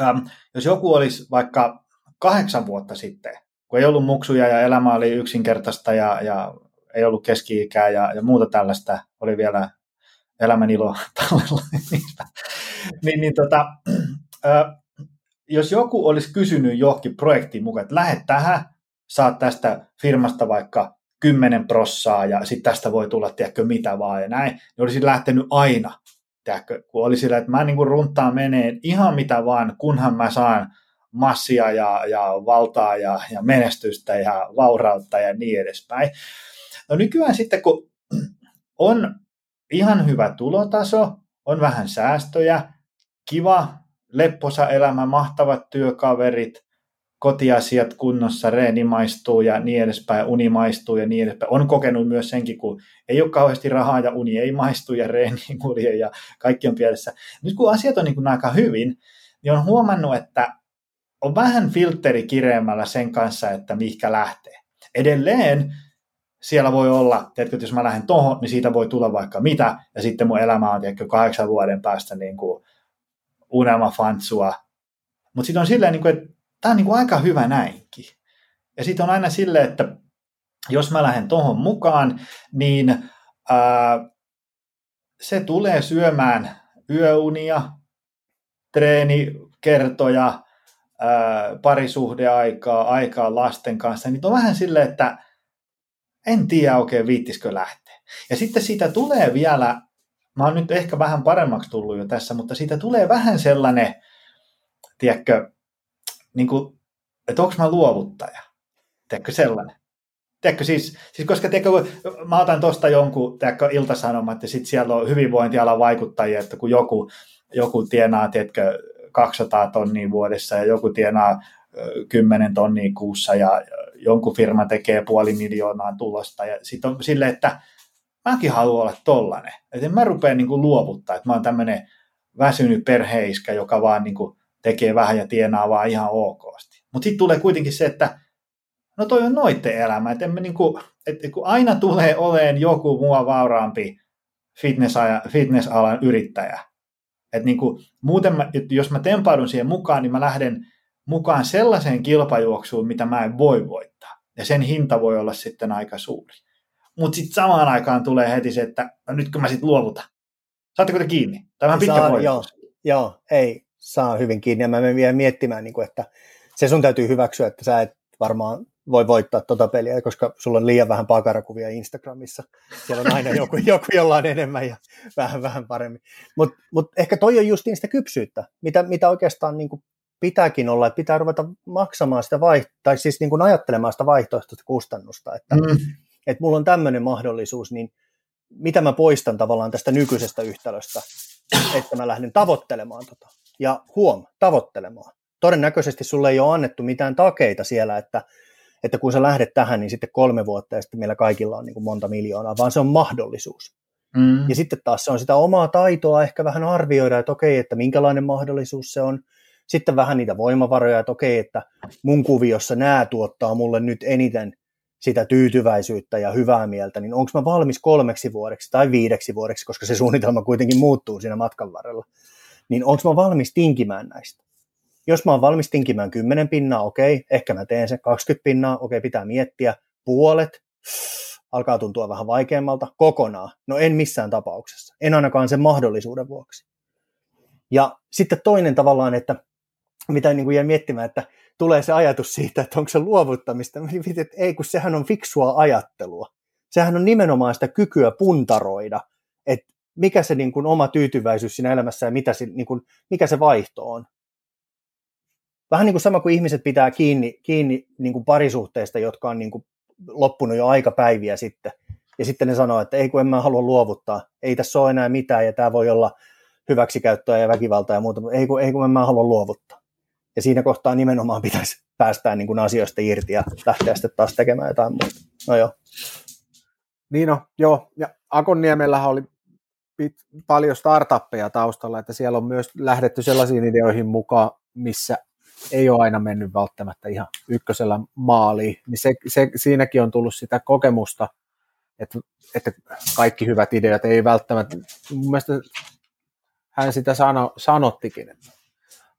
ähm, jos joku olisi vaikka kahdeksan vuotta sitten kun ei ollut muksuja ja elämä oli yksinkertaista ja, ja ei ollut keski-ikää ja, ja muuta tällaista, oli vielä elämän ilo tallella. niin, niin tota, jos joku olisi kysynyt johonkin projektiin mukaan, että lähde tähän, saat tästä firmasta vaikka 10 prossaa ja sitten tästä voi tulla, tiedätkö, mitä vaan ja näin, niin olisin lähtenyt aina, tiedätkö, kun oli sillä, että mä niin runtaan meneen ihan mitä vaan, kunhan mä saan massia ja, ja valtaa ja, ja menestystä ja vaurautta ja niin edespäin. No nykyään sitten, kun on ihan hyvä tulotaso, on vähän säästöjä, kiva, lepposa elämä, mahtavat työkaverit, kotiasiat kunnossa, reeni maistuu ja niin edespäin, uni maistuu ja niin edespäin. On kokenut myös senkin, kun ei ole kauheasti rahaa ja uni ei maistu ja reeni kulje ja kaikki on pielessä. Nyt kun asiat on niin kuin aika hyvin, niin on huomannut, että on vähän filteri kireemmällä sen kanssa, että mihinkä lähtee. Edelleen siellä voi olla, että jos mä lähden tohon, niin siitä voi tulla vaikka mitä, ja sitten mun elämä on tiedätkö, kahdeksan vuoden päästä niin kuin unelmafantsua. Mutta sitten on silleen, niin kuin, että tämä on niin kuin aika hyvä näinkin. Ja sitten on aina silleen, että jos mä lähden tohon mukaan, niin ää, se tulee syömään yöunia, treenikertoja, parisuhdeaikaa, aikaa lasten kanssa, niin on vähän silleen, että en tiedä oikein viittiskö lähteä. Ja sitten siitä tulee vielä, mä oon nyt ehkä vähän paremmaksi tullut jo tässä, mutta siitä tulee vähän sellainen, tiedätkö, niin kuin, että onko mä luovuttaja? Tiedätkö sellainen? Tiedätkö, siis, siis koska tiedätkö, mä otan tuosta jonkun tiedätkö, iltasanomat että sitten siellä on hyvinvointialan vaikuttajia, että kun joku, joku tienaa tiedätkö, 200 tonnia vuodessa ja joku tienaa 10 tonnia kuussa ja jonkun firma tekee puoli miljoonaa tulosta ja sitten on silleen, että mäkin haluan olla tollanen. Että en mä rupea niin kuin luovuttaa, että mä oon tämmöinen väsynyt perheiskä, joka vaan niin kuin tekee vähän ja tienaa vaan ihan okosti. Mutta sitten tulee kuitenkin se, että no toi on noitten elämä, että, niinku, että kun aina tulee oleen joku mua vauraampi fitnessalan, fitnessalan yrittäjä. Että niinku, muuten mä, jos mä tempaudun siihen mukaan, niin mä lähden mukaan sellaiseen kilpajuoksuun, mitä mä en voi voittaa. Ja sen hinta voi olla sitten aika suuri. Mutta sitten samaan aikaan tulee heti se, että no nyt kun mä sitten luovutan. Saatteko te kiinni? Tämä on pitkä Saa, joo, joo, ei, saa hyvin kiinni. Ja mä menen vielä miettimään, niin kuin, että se sun täytyy hyväksyä, että sä et varmaan voi voittaa tota peliä, koska sulla on liian vähän pakarakuvia Instagramissa. Siellä on aina joku, joku jolla on enemmän ja vähän vähän paremmin. Mutta mut ehkä toi on just sitä kypsyyttä, mitä, mitä oikeastaan niin kuin pitääkin olla, että pitää ruveta maksamaan sitä vaihto- tai siis niin kuin ajattelemaan sitä vaihtoehtoista kustannusta, että, mm. että mulla on tämmöinen mahdollisuus, niin mitä mä poistan tavallaan tästä nykyisestä yhtälöstä, että mä lähden tavoittelemaan tota. Ja huom, tavoittelemaan. Todennäköisesti sulle ei ole annettu mitään takeita siellä, että, että kun sä lähdet tähän, niin sitten kolme vuotta ja sitten meillä kaikilla on niin kuin monta miljoonaa, vaan se on mahdollisuus. Mm. Ja sitten taas se on sitä omaa taitoa ehkä vähän arvioida, että okei, että minkälainen mahdollisuus se on. Sitten vähän niitä voimavaroja, että okei, että mun kuviossa nämä tuottaa mulle nyt eniten sitä tyytyväisyyttä ja hyvää mieltä, niin onko mä valmis kolmeksi vuodeksi tai viideksi vuodeksi, koska se suunnitelma kuitenkin muuttuu siinä matkan varrella, niin onko mä valmis tinkimään näistä? Jos mä oon valmis tinkimään 10 pinnaa, okei, ehkä mä teen sen 20 pinnaa, okei, pitää miettiä, puolet, alkaa tuntua vähän vaikeammalta, kokonaan, no en missään tapauksessa, en ainakaan sen mahdollisuuden vuoksi. Ja sitten toinen tavallaan, että mitä niin kuin jäin miettimään, että tulee se ajatus siitä, että onko se luovuttamista, että ei, kun sehän on fiksua ajattelua. Sehän on nimenomaan sitä kykyä puntaroida, että mikä se niin kuin oma tyytyväisyys siinä elämässä ja mitä se, niin kuin, mikä se vaihto on. Vähän niin kuin sama kuin ihmiset pitää kiinni, kiinni niin kuin parisuhteista, jotka on niin kuin loppunut jo aika päiviä sitten. Ja sitten ne sanoo, että ei kun en mä halua luovuttaa, ei tässä ole enää mitään ja tämä voi olla hyväksikäyttöä ja väkivaltaa ja muuta, ei kun, ei kun en mä halua luovuttaa. Ja siinä kohtaa nimenomaan pitäisi päästää niin kuin asioista irti ja lähteä sitten taas tekemään jotain muuta. No joo. Niin no, joo. Ja Akonniemellähän oli pit, paljon startuppeja taustalla, että siellä on myös lähdetty sellaisiin ideoihin mukaan, missä ei ole aina mennyt välttämättä ihan ykkösellä maaliin, niin se, se, siinäkin on tullut sitä kokemusta, että, että kaikki hyvät ideat ei välttämättä, mun mielestä hän sitä sano, sanottikin, että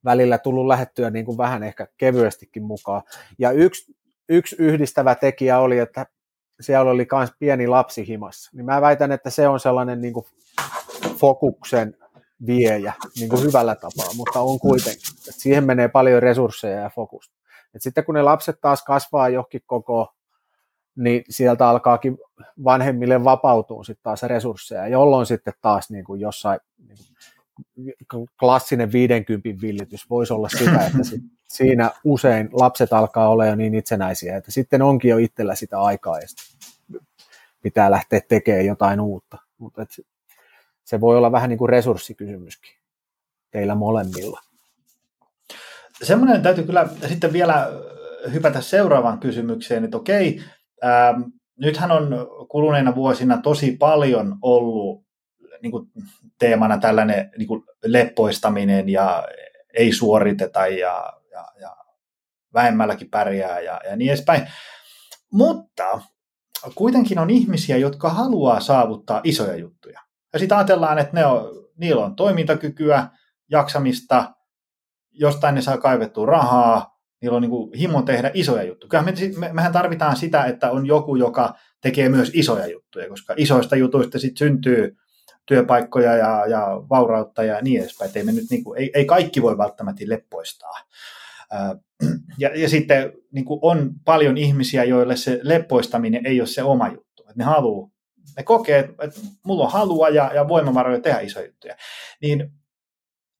välillä tullut lähettyä niin kuin vähän ehkä kevyestikin mukaan. Ja yksi yksi yhdistävä tekijä oli, että siellä oli myös pieni lapsi himassa. Niin mä väitän, että se on sellainen niin kuin fokuksen viejä niin kuin hyvällä tapaa, mutta on kuitenkin. Että siihen menee paljon resursseja ja fokusta. Et sitten kun ne lapset taas kasvaa johonkin koko, niin sieltä alkaakin vanhemmille vapautua sitten taas resursseja, jolloin sitten taas niin kuin jossain niin kuin klassinen 50 villitys voisi olla sitä, että sit siinä usein lapset alkaa olla jo niin itsenäisiä, että sitten onkin jo itsellä sitä aikaa ja pitää lähteä tekemään jotain uutta. Mutta se voi olla vähän niin kuin resurssikysymyskin teillä molemmilla. Semmoinen täytyy kyllä sitten vielä hypätä seuraavaan kysymykseen, että okei, ähm, nythän on kuluneina vuosina tosi paljon ollut niin kuin teemana tällainen niin kuin leppoistaminen ja ei suoriteta ja, ja, ja vähemmälläkin pärjää ja, ja niin edespäin. Mutta kuitenkin on ihmisiä, jotka haluaa saavuttaa isoja juttuja. Ja sitten ajatellaan, että ne on, niillä on toimintakykyä, jaksamista, jostain ne saa kaivettua rahaa, niillä on niin kuin himo tehdä isoja juttuja. Kyllä me, me, mehän tarvitaan sitä, että on joku, joka tekee myös isoja juttuja, koska isoista jutuista sitten syntyy työpaikkoja ja, ja vaurautta ja niin edespäin. Ei, me nyt, niin kuin, ei, ei kaikki voi välttämättä leppoistaa. Ja, ja sitten niin kuin on paljon ihmisiä, joille se leppoistaminen ei ole se oma juttu. Että ne haluaa, ne kokee, että mulla on halua ja, ja voimavaroja tehdä isoja juttuja. Niin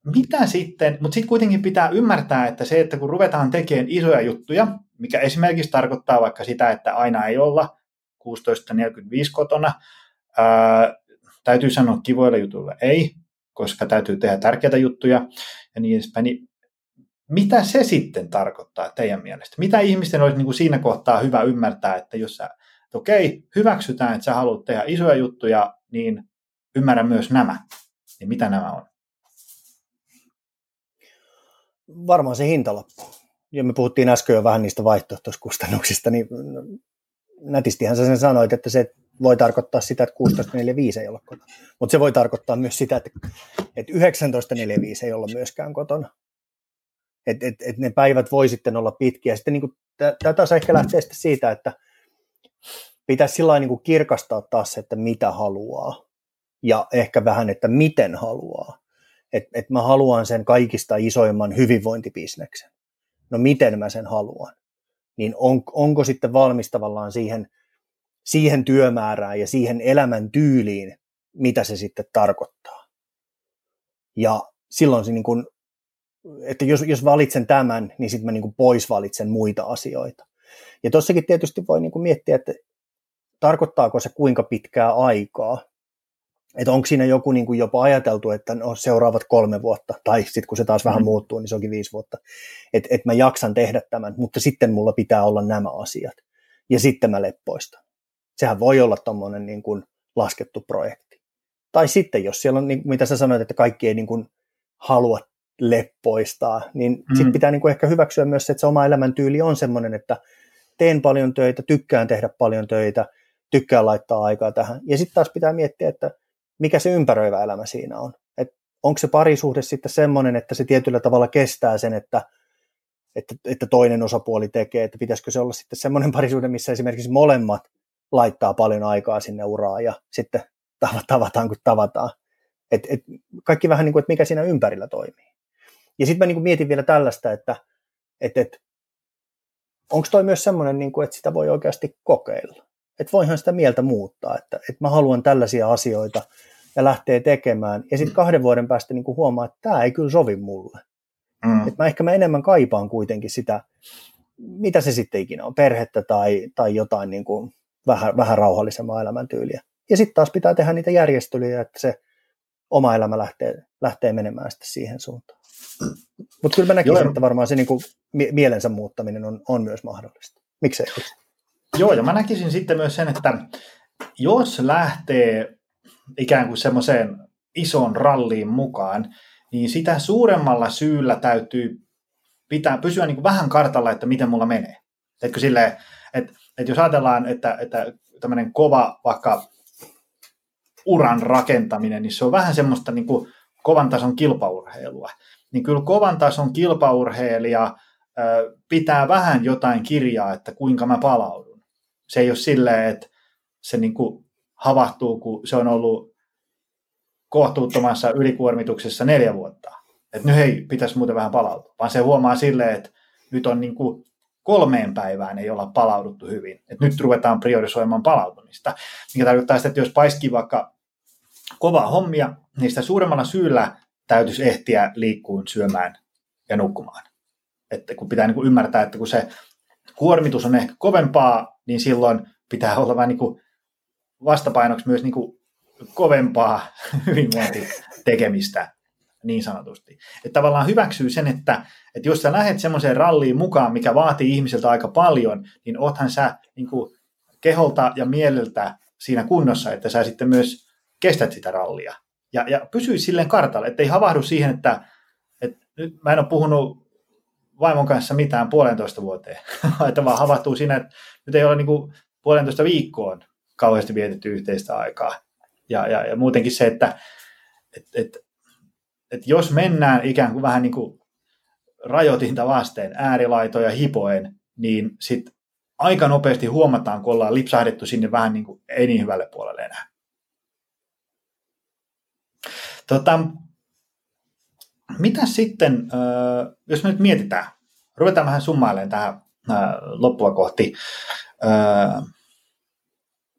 mitä sitten, mutta sitten kuitenkin pitää ymmärtää, että se, että kun ruvetaan tekemään isoja juttuja, mikä esimerkiksi tarkoittaa vaikka sitä, että aina ei olla 16.45 kotona, ää, täytyy sanoa kivoilla jutuilla ei, koska täytyy tehdä tärkeitä juttuja ja niin edespäin, niin mitä se sitten tarkoittaa teidän mielestä? Mitä ihmisten olisi niin kuin siinä kohtaa hyvä ymmärtää, että jos sä, että okei, hyväksytään, että sä haluat tehdä isoja juttuja, niin ymmärrä myös nämä. Niin mitä nämä on? Varmaan se hintalappu. Ja me puhuttiin äsken jo vähän niistä vaihtoehtoiskustannuksista, niin nätistihän sä sen sanoit, että se voi tarkoittaa sitä, että 16.45 ei olla kotona. Mutta se voi tarkoittaa myös sitä, että, että 19.45 ei olla myöskään kotona. Että et, et ne päivät voi sitten olla pitkiä. Sitten niin tämä taas ehkä lähtee siitä, että pitäisi sillä niin kirkastaa taas se, että mitä haluaa. Ja ehkä vähän, että miten haluaa. Että et mä haluan sen kaikista isoimman hyvinvointibisneksen. No miten mä sen haluan? Niin on, onko sitten valmis tavallaan siihen, siihen työmäärään ja siihen elämän tyyliin, mitä se sitten tarkoittaa. Ja silloin se niin kuin että jos, jos valitsen tämän, niin sitten mä niin kuin pois valitsen muita asioita. Ja tossakin tietysti voi niin kuin miettiä, että tarkoittaako se kuinka pitkää aikaa, että onko siinä joku niin kuin jopa ajateltu, että no seuraavat kolme vuotta, tai sitten kun se taas vähän mm. muuttuu, niin se onkin viisi vuotta, että et mä jaksan tehdä tämän, mutta sitten mulla pitää olla nämä asiat, ja sitten mä leppoistan. Sehän voi olla tuommoinen niin kuin laskettu projekti. Tai sitten, jos siellä on, niin, mitä sä sanoit, että kaikki ei niin kuin halua leppoistaa, niin mm. sitten pitää niin kuin ehkä hyväksyä myös se, että se oma elämäntyyli on sellainen, että teen paljon töitä, tykkään tehdä paljon töitä, tykkään laittaa aikaa tähän. Ja sitten taas pitää miettiä, että mikä se ympäröivä elämä siinä on. Että onko se parisuhde sitten semmoinen, että se tietyllä tavalla kestää sen, että, että, että toinen osapuoli tekee, että pitäisikö se olla sitten semmoinen parisuhde, missä esimerkiksi molemmat laittaa paljon aikaa sinne uraan ja sitten tavataan kun tavataan. Et, et kaikki vähän niin kuin, että mikä siinä ympärillä toimii. Ja sitten mä niin kuin mietin vielä tällaista, että et, et, onko toi myös semmoinen, niin kuin, että sitä voi oikeasti kokeilla. Että voihan sitä mieltä muuttaa, että, että mä haluan tällaisia asioita ja lähtee tekemään. Ja sitten kahden vuoden päästä niin kuin huomaa, että tämä ei kyllä sovi mulle. Mm. Että mä ehkä mä enemmän kaipaan kuitenkin sitä, mitä se sitten ikinä on, perhettä tai, tai jotain niin kuin vähän, vähän rauhallisempaa elämäntyyliä. Ja sitten taas pitää tehdä niitä järjestelyjä, että se oma elämä lähtee, lähtee menemään sitten siihen suuntaan. Mutta kyllä mä näkisin, Joo. että varmaan se niin kuin, mielensä muuttaminen on, on myös mahdollista. Miksei? Joo, ja mä näkisin sitten myös sen, että jos lähtee ikään kuin semmoiseen ison ralliin mukaan, niin sitä suuremmalla syyllä täytyy pitää pysyä niin kuin vähän kartalla, että miten mulla menee. Etkö silleen, että, että jos ajatellaan, että, että tämmöinen kova vaikka uran rakentaminen, niin se on vähän semmoista niin kuin kovan tason kilpaurheilua niin kyllä kovan tason kilpaurheilija pitää vähän jotain kirjaa, että kuinka mä palaudun. Se ei ole silleen, että se niin kuin havahtuu, kun se on ollut kohtuuttomassa ylikuormituksessa neljä vuotta. Että nyt hei, pitäisi muuten vähän palautua. Vaan se huomaa silleen, että nyt on niin kuin kolmeen päivään ei olla palauduttu hyvin. Et nyt ruvetaan priorisoimaan palautumista, mikä tarkoittaa sitä, että jos paiskii vaikka kovaa hommia, niin sitä suuremmalla syyllä täytyisi ehtiä liikkuun, syömään ja nukkumaan. Että kun pitää niin kuin ymmärtää, että kun se kuormitus on ehkä kovempaa, niin silloin pitää olla vähän niin kuin vastapainoksi myös niin kuin kovempaa hyvinvointitekemistä niin sanotusti. Että tavallaan hyväksyy sen, että, että jos sä lähdet semmoiseen ralliin mukaan, mikä vaatii ihmiseltä aika paljon, niin oothan sä niin kuin keholta ja mieleltä siinä kunnossa, että sä sitten myös kestät sitä rallia. Ja, ja pysyy silleen kartalle, ettei havahdu siihen, että, että nyt mä en ole puhunut vaimon kanssa mitään puolentoista vuoteen, että vaan havahtuu siinä, että nyt ei ole niin kuin puolentoista viikkoon kauheasti vietetty yhteistä aikaa. Ja, ja, ja muutenkin se, että et, et, et jos mennään ikään kuin vähän niin kuin rajoitinta vasten äärilaitoja hipoen, niin sitten aika nopeasti huomataan, kun ollaan lipsahdettu sinne vähän niin kuin ei niin hyvälle puolelle enää. Tota, mitä sitten, jos me nyt mietitään, ruvetaan vähän summailemaan tähän loppua kohti,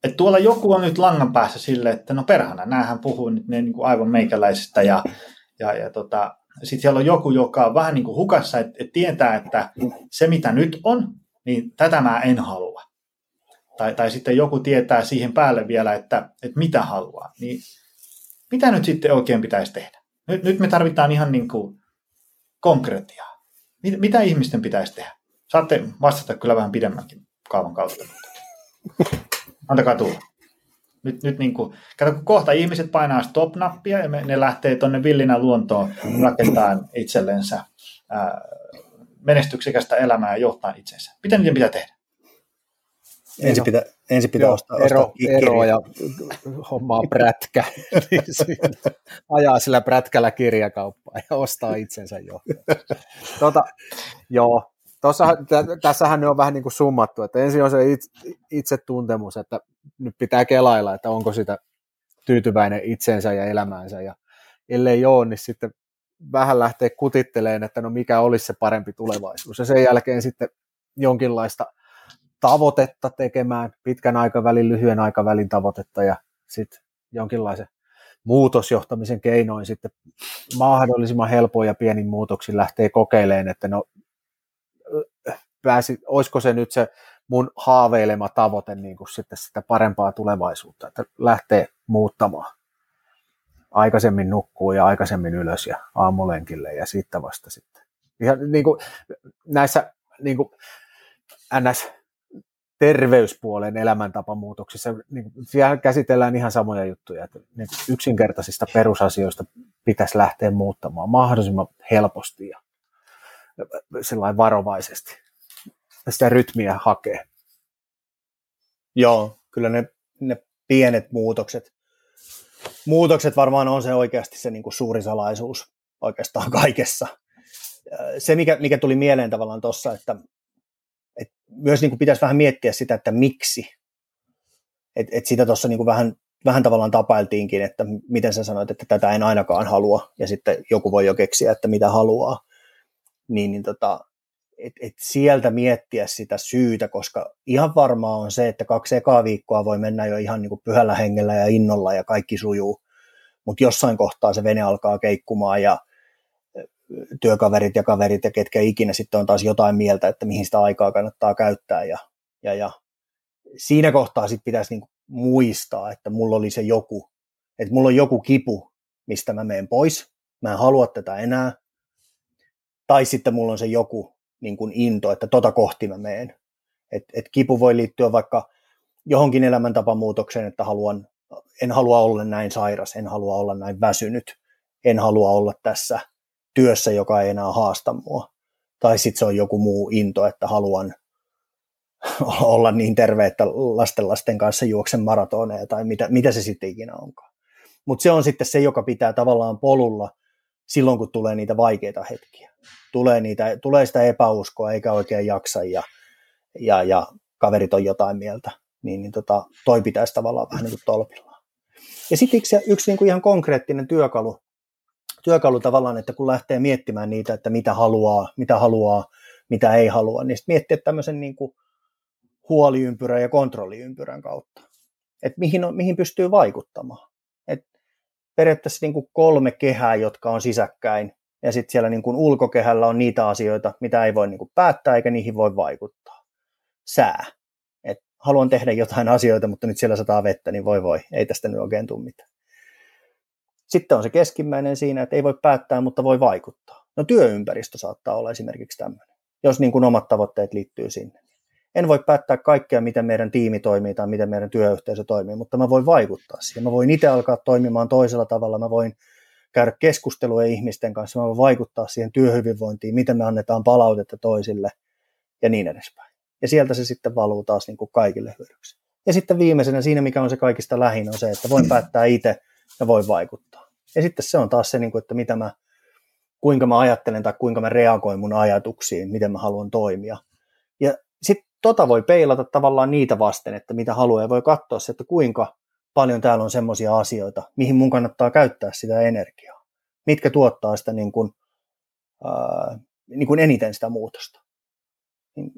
että tuolla joku on nyt langan päässä sille, että no perhana, näähän puhuu nyt ne niin kuin aivan meikäläisestä ja, ja, ja tota, sitten siellä on joku, joka on vähän niin kuin hukassa, että, että tietää, että se mitä nyt on, niin tätä mä en halua. Tai, tai sitten joku tietää siihen päälle vielä, että, että mitä haluaa. Niin mitä nyt sitten oikein pitäisi tehdä? Nyt, nyt me tarvitaan ihan niin kuin konkretiaa. Mit, mitä ihmisten pitäisi tehdä? Saatte vastata kyllä vähän pidemmänkin kaavan kautta. Antakaa tulla. Nyt, nyt niin kuin, kato, kun kohta ihmiset painaa stop-nappia ja me, ne lähtee tuonne villinä luontoon rakentamaan itsellensä ää, menestyksekästä elämää ja johtaa itsensä. Mitä niiden pitää tehdä? Ensin pitää, ensin pitää Joo, ostaa, ero, ostaa ero ja hommaa prätkä. niin ajaa sillä prätkällä kirjakauppaan ja ostaa itsensä jo. Tota, joo, Tossa, tässähän on vähän niin kuin summattu, että ensin on se itse, itsetuntemus, että nyt pitää kelailla, että onko sitä tyytyväinen itsensä ja elämäänsä, ja ellei ole, niin sitten vähän lähtee kutitteleen, että no mikä olisi se parempi tulevaisuus, ja sen jälkeen sitten jonkinlaista tavoitetta tekemään, pitkän aikavälin, lyhyen aikavälin tavoitetta, ja sitten jonkinlaisen muutosjohtamisen keinoin sitten mahdollisimman helpoin ja pienin muutoksin lähtee kokeilemaan, että no pääsi, olisiko se nyt se mun haaveilema tavoite niin kuin sitten sitä parempaa tulevaisuutta, että lähtee muuttamaan. Aikaisemmin nukkuu ja aikaisemmin ylös ja aamulenkille ja siitä vasta sitten. Ihan niin kuin näissä niin kuin NS terveyspuolen elämäntapamuutoksissa niin siellä käsitellään ihan samoja juttuja, että yksinkertaisista perusasioista pitäisi lähteä muuttamaan mahdollisimman helposti ja sellainen varovaisesti sitä rytmiä hakee. Joo, kyllä ne, ne pienet muutokset, muutokset varmaan on se oikeasti se niin kuin suuri salaisuus oikeastaan kaikessa. Se, mikä, mikä tuli mieleen tavallaan tuossa, että myös niin kuin pitäisi vähän miettiä sitä, että miksi. Et, et sitä tuossa niin vähän, vähän tavallaan tapailtiinkin, että miten sä sanoit, että tätä en ainakaan halua, ja sitten joku voi jo keksiä, että mitä haluaa. Niin, niin tota, et, et sieltä miettiä sitä syytä, koska ihan varmaa on se, että kaksi ekaa viikkoa voi mennä jo ihan niin kuin pyhällä hengellä ja innolla ja kaikki sujuu, mutta jossain kohtaa se vene alkaa keikkumaan ja työkaverit ja kaverit ja ketkä ikinä sitten on taas jotain mieltä, että mihin sitä aikaa kannattaa käyttää. Ja, ja, ja siinä kohtaa sitten pitäisi niin muistaa, että mulla oli se joku, että mulla on joku kipu, mistä mä menen pois, mä en halua tätä enää, tai sitten mulla on se joku, niin kuin into, että tota kohti mä meen. Et, et kipu voi liittyä vaikka johonkin elämäntapamuutokseen, että haluan, en halua olla näin sairas, en halua olla näin väsynyt, en halua olla tässä työssä, joka ei enää haasta mua. Tai sitten se on joku muu into, että haluan olla niin terve, että lasten lasten kanssa juoksen maratoneja tai mitä, mitä se sitten ikinä onkaan. Mutta se on sitten se, joka pitää tavallaan polulla silloin, kun tulee niitä vaikeita hetkiä. tulee, niitä, tulee sitä epäuskoa eikä oikein jaksa ja, ja, ja kaverit on jotain mieltä, niin, niin tota, toi pitäisi tavallaan vähän niin kuin tolpillaan. Ja sitten yksi, yksi niin kuin ihan konkreettinen työkalu, työkalu tavallaan, että kun lähtee miettimään niitä, että mitä haluaa, mitä haluaa, mitä ei halua, niin sitten miettiä tämmöisen niin kuin huoliympyrän ja kontrolliympyrän kautta. Että mihin, mihin pystyy vaikuttamaan. Et periaatteessa niin kuin kolme kehää, jotka on sisäkkäin, ja sitten siellä niin kuin ulkokehällä on niitä asioita, mitä ei voi niin kuin päättää eikä niihin voi vaikuttaa. Sää. Et haluan tehdä jotain asioita, mutta nyt siellä sataa vettä, niin voi voi, ei tästä nyt oikein tule mitään. Sitten on se keskimmäinen siinä, että ei voi päättää, mutta voi vaikuttaa. No työympäristö saattaa olla esimerkiksi tämmöinen, jos niin kuin omat tavoitteet liittyy sinne. En voi päättää kaikkea, miten meidän tiimi toimii tai miten meidän työyhteisö toimii, mutta mä voin vaikuttaa siihen. Mä voin itse alkaa toimimaan toisella tavalla, mä voin käydä keskustelua ihmisten kanssa, mä voin vaikuttaa siihen työhyvinvointiin, miten me annetaan palautetta toisille ja niin edespäin. Ja sieltä se sitten valuu taas niin kuin kaikille hyödyksi. Ja sitten viimeisenä siinä, mikä on se kaikista lähin, on se, että voin päättää itse ja voin vaikuttaa. Ja sitten se on taas se, niin kuin, että mitä mä, kuinka mä ajattelen tai kuinka mä reagoin mun ajatuksiin, miten mä haluan toimia. Ja sitten tota voi peilata tavallaan niitä vasten, että mitä haluaa, ja voi katsoa se, että kuinka paljon täällä on semmoisia asioita, mihin mun kannattaa käyttää sitä energiaa, mitkä tuottaa sitä niin kuin, ää, niin kuin eniten sitä muutosta. Niin,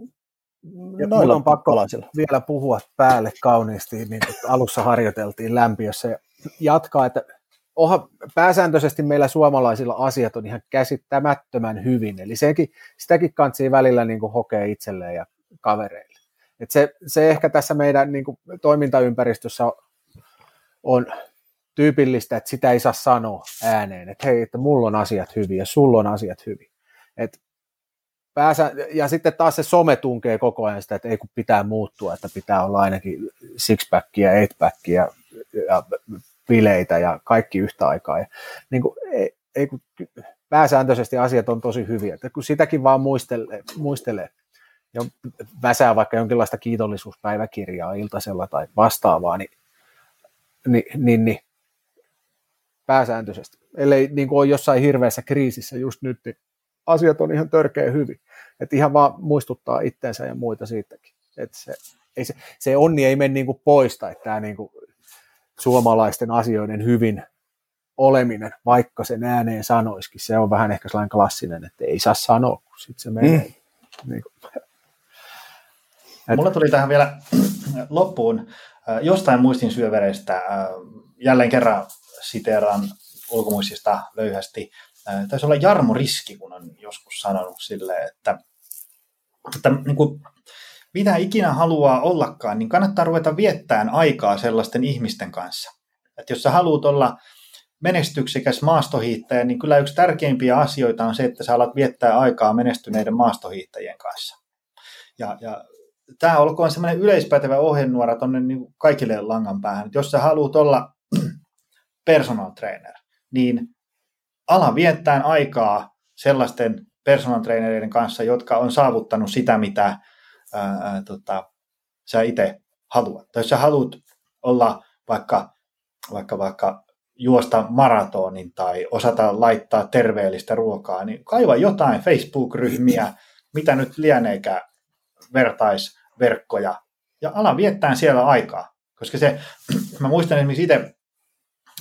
ja Noilla on pakko palasilla. vielä puhua päälle kauniisti, niin kuin alussa harjoiteltiin lämpiössä ja jatkaa, että oha, pääsääntöisesti meillä suomalaisilla asiat on ihan käsittämättömän hyvin, eli sekin, sitäkin kantsii välillä niin kuin hokee itselleen ja kavereille. Et se, se ehkä tässä meidän niin kuin, toimintaympäristössä on tyypillistä, että sitä ei saa sanoa ääneen, että hei, että mulla on asiat hyvin ja sulla on asiat hyvin. Et pääsä, ja sitten taas se some tunkee koko ajan sitä, että ei kun pitää muuttua, että pitää olla ainakin sixpackia, eightpackia ja bileitä ja kaikki yhtä aikaa. Ja, niin kuin, ei, ei kun, pääsääntöisesti asiat on tosi hyviä, että kun sitäkin vaan muistelee, muistelee ja väsää vaikka jonkinlaista kiitollisuuspäiväkirjaa iltasella tai vastaavaa, niin, niin, niin, niin pääsääntöisesti. Ellei niin kuin ole jossain hirveässä kriisissä just nyt, niin asiat on ihan törkeä hyvin. Että ihan vaan muistuttaa itteensä ja muita siitäkin. Että se, ei se, se onni ei mene niin kuin poista, että tämä niin kuin suomalaisten asioiden hyvin oleminen, vaikka sen ääneen sanoisikin, se on vähän ehkä sellainen klassinen, että ei saa sanoa, kun sitten se menee. Mm. Niin kuin, et... Mulla tuli tähän vielä loppuun jostain muistin syövereistä, jälleen kerran siteeraan ulkomuistista löyhästi, taisi olla Jarmo Riski, kun on joskus sanonut sille, että, että niin kuin, mitä ikinä haluaa ollakaan, niin kannattaa ruveta viettämään aikaa sellaisten ihmisten kanssa. Että jos sä haluat olla menestyksekäs maastohiihtäjä, niin kyllä yksi tärkeimpiä asioita on se, että sä alat viettää aikaa menestyneiden maastohiihtäjien kanssa. Ja, ja tämä olkoon semmoinen yleispätevä ohjenuora tuonne niin kaikille langan päähän. Että jos sä haluat olla personal trainer, niin ala viettää aikaa sellaisten personal trainereiden kanssa, jotka on saavuttanut sitä, mitä ää, tota, sä itse haluat. Tai jos sä haluat olla vaikka, vaikka, vaikka juosta maratonin tai osata laittaa terveellistä ruokaa, niin kaiva jotain Facebook-ryhmiä, mitä nyt lieneekään vertaisverkkoja, ja ala viettää siellä aikaa. Koska se, mä muistan esimerkiksi itse,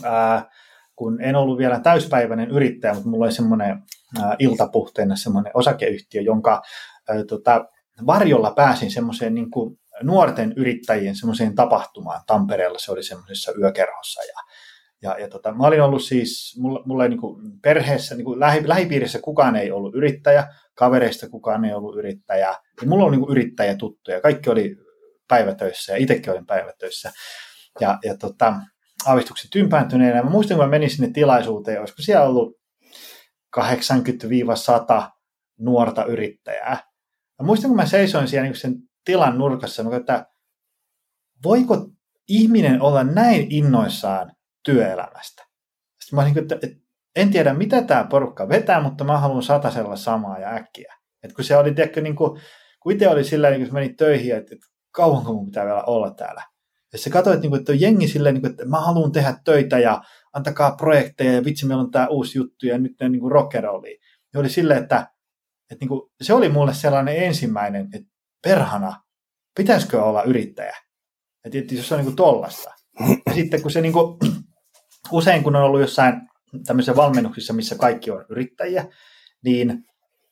ää, kun en ollut vielä täyspäiväinen yrittäjä, mutta mulla oli semmoinen iltapuhteena semmoinen osakeyhtiö, jonka ää, tota, varjolla pääsin semmoiseen niin kuin nuorten yrittäjien semmoiseen tapahtumaan Tampereella. Se oli semmoisessa yökerhossa ja ja, ja tota, mä olin ollut siis, mulla, mulla ei niin kuin perheessä, niin kuin lähi, lähipiirissä kukaan ei ollut yrittäjä, kavereista kukaan ei ollut yrittäjä, ja mulla oli niin yrittäjä tuttuja, kaikki oli päivätöissä ja itsekin olin päivätöissä. Ja, ja tota, aavistukset tympääntyneenä. Mä muistan, kun mä menin sinne tilaisuuteen, olisiko siellä ollut 80-100 nuorta yrittäjää. Mä muistan, kun mä seisoin siellä niin sen tilan nurkassa, mä että voiko ihminen olla näin innoissaan työelämästä. Sitten mä olin, että, että en tiedä, mitä tämä porukka vetää, mutta mä haluan satasella samaa ja äkkiä. Et kun se oli, tiedätkö, niin kuin, kun itse oli sillä niin kun meni töihin, että, kauanko mun pitää vielä olla täällä. Ja se katsoit, niin että on jengi silleen, niin kuin, että mä haluan tehdä töitä ja antakaa projekteja ja vitsi, meillä on tämä uusi juttu ja nyt ne niin rock'n'rollia. Ja oli silleen, että että niin kuin, se oli mulle sellainen ensimmäinen, että perhana, pitäisikö olla yrittäjä? Että jos se on niin kuin tollasta. Ja sitten kun se niin kuin, usein kun on ollut jossain tämmöisissä valmennuksissa, missä kaikki on yrittäjiä, niin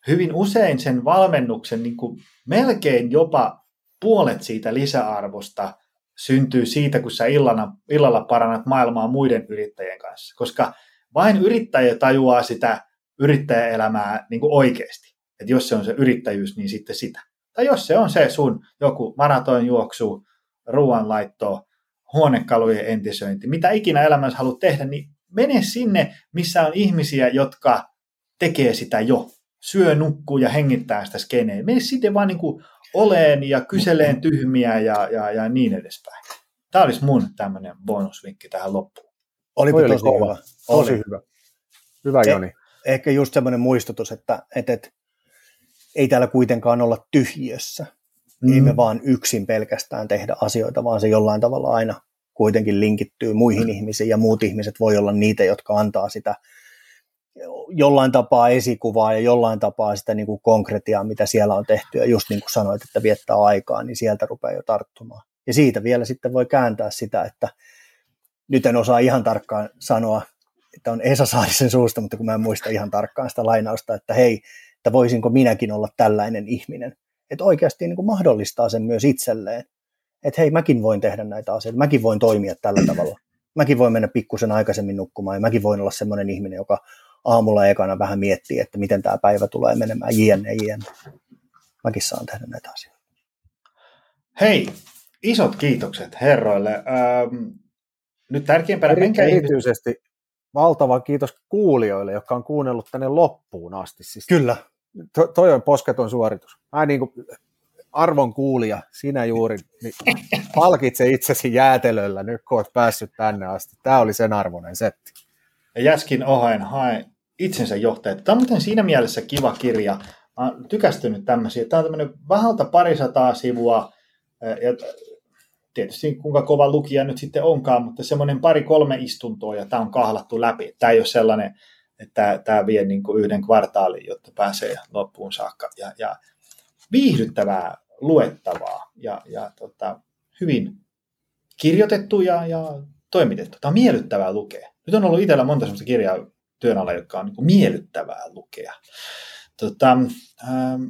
hyvin usein sen valmennuksen niin kuin melkein jopa puolet siitä lisäarvosta syntyy siitä, kun sä illana, illalla parannat maailmaa muiden yrittäjien kanssa. Koska vain yrittäjä tajuaa sitä yrittäjäelämää niin kuin oikeasti. Että jos se on se yrittäjyys, niin sitten sitä. Tai jos se on se sun joku maratonjuoksu, ruoanlaitto, huonekalujen entisöinti, mitä ikinä elämässä haluat tehdä, niin mene sinne, missä on ihmisiä, jotka tekee sitä jo. Syö, nukkuu ja hengittää sitä skeneen. Mene sitten vaan niin kuin oleen ja kyseleen tyhmiä ja, ja, ja niin edespäin. Tämä olisi mun tämmöinen bonusvinkki tähän loppuun. Oli tosi kova. hyvä. Tosi Oli. hyvä. Hyvä Joni. Eh, ehkä just semmoinen muistutus, että, että, että ei täällä kuitenkaan olla tyhjössä. Mm. Ei me vaan yksin pelkästään tehdä asioita, vaan se jollain tavalla aina kuitenkin linkittyy muihin mm. ihmisiin ja muut ihmiset voi olla niitä, jotka antaa sitä jollain tapaa esikuvaa ja jollain tapaa sitä niin kuin konkretiaa, mitä siellä on tehty. Ja just niin kuin sanoit, että viettää aikaa, niin sieltä rupeaa jo tarttumaan. Ja siitä vielä sitten voi kääntää sitä, että nyt en osaa ihan tarkkaan sanoa, että on Esa Saarisen suusta, mutta kun mä en muista ihan tarkkaan sitä lainausta, että hei, että voisinko minäkin olla tällainen ihminen. Että oikeasti niin kuin mahdollistaa sen myös itselleen. Että hei, mäkin voin tehdä näitä asioita, mäkin voin toimia tällä tavalla. Mäkin voin mennä pikkusen aikaisemmin nukkumaan ja mäkin voin olla semmoinen ihminen, joka aamulla ekana vähän miettii, että miten tämä päivä tulee menemään, jne, jne. Mäkin saan tehdä näitä asioita. Hei, isot kiitokset herroille. Ähm, nyt tärkeimpänä... Eri, erityisesti ihmiset... valtava kiitos kuulijoille, jotka on kuunnellut tänne loppuun asti. Siis Kyllä. To, toi on posketon suoritus. Mä niin kuin, arvon kuulija, sinä juuri, niin palkitse itsesi jäätelöllä nyt, kun olet päässyt tänne asti. Tämä oli sen arvoinen setti ja Jäskin ohain hae itsensä johtajat. Tämä on muuten siinä mielessä kiva kirja. Mä oon tykästynyt tämmöisiä. Tämä on tämmöinen vähältä parisataa sivua, ja tietysti kuinka kova lukija nyt sitten onkaan, mutta semmoinen pari-kolme istuntoa ja tämä on kahlattu läpi. Tämä ei ole sellainen, että tämä vie niin kuin yhden kvartaalin, jotta pääsee loppuun saakka. Ja, ja viihdyttävää luettavaa ja, ja tota, hyvin kirjoitettu ja, ja toimitettu. Tämä on miellyttävää lukea. Nyt on ollut itsellä monta sellaista kirjaa työn alla, jotka on niin miellyttävää lukea. Tota, ähm,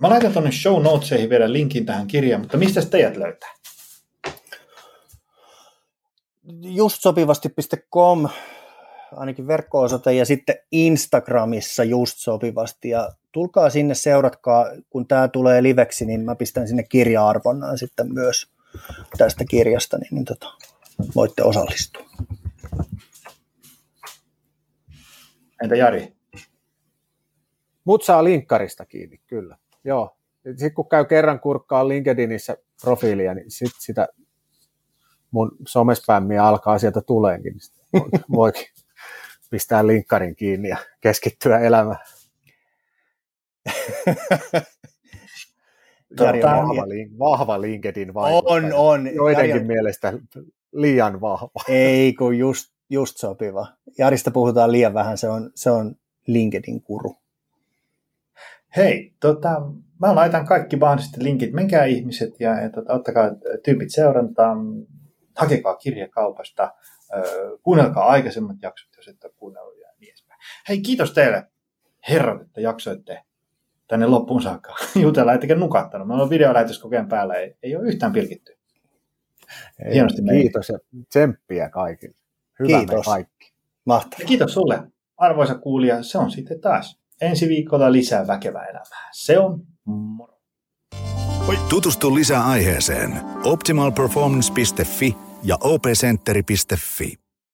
mä laitan tuonne show notesihin vielä linkin tähän kirjaan, mutta mistä teidät löytää? Justsopivasti.com ainakin verkko-osoite ja sitten Instagramissa just sopivasti ja tulkaa sinne, seuratkaa, kun tämä tulee liveksi, niin mä pistän sinne kirja-arvonnan sitten myös tästä kirjasta, niin, niin tota, voitte osallistua. Entä Jari? Mut saa linkkarista kiinni, kyllä. Joo. Sitten kun käy kerran kurkkaa LinkedInissä profiilia, niin sit sitä mun somespämmiä alkaa sieltä tuleenkin. Niin voikin pistää linkkarin kiinni ja keskittyä elämään. Jari on vahva, link, vahva LinkedIn vaikuttaja. On, on. Joidenkin Jari... mielestä liian vahva. Ei, kun just, just sopiva. Jarista puhutaan liian vähän, se on, se on LinkedIn kuru. Hei, tota, mä laitan kaikki mahdolliset linkit, menkää ihmiset ja, ja tota, ottakaa tyypit seurantaan, hakekaa kirjakaupasta, kuunnelkaa aikaisemmat jaksot, jos et ole kuunnellut ja niin edespäin. Hei, kiitos teille herrat, että jaksoitte tänne loppuun saakka jutella, ettekä nukattanut. Meillä on videolähetys kokeen päällä, ei, ei ole yhtään pilkitty. Hienosti Kiitos ja tsemppiä kaikille. Hyvä Kiitos. kaikki. Mahtavaa. kiitos sulle, arvoisa kuulija. Se on sitten taas ensi viikolla lisää väkevää elämää. Se on moro. Tutustu lisää aiheeseen optimalperformance.fi ja opcenteri.fi.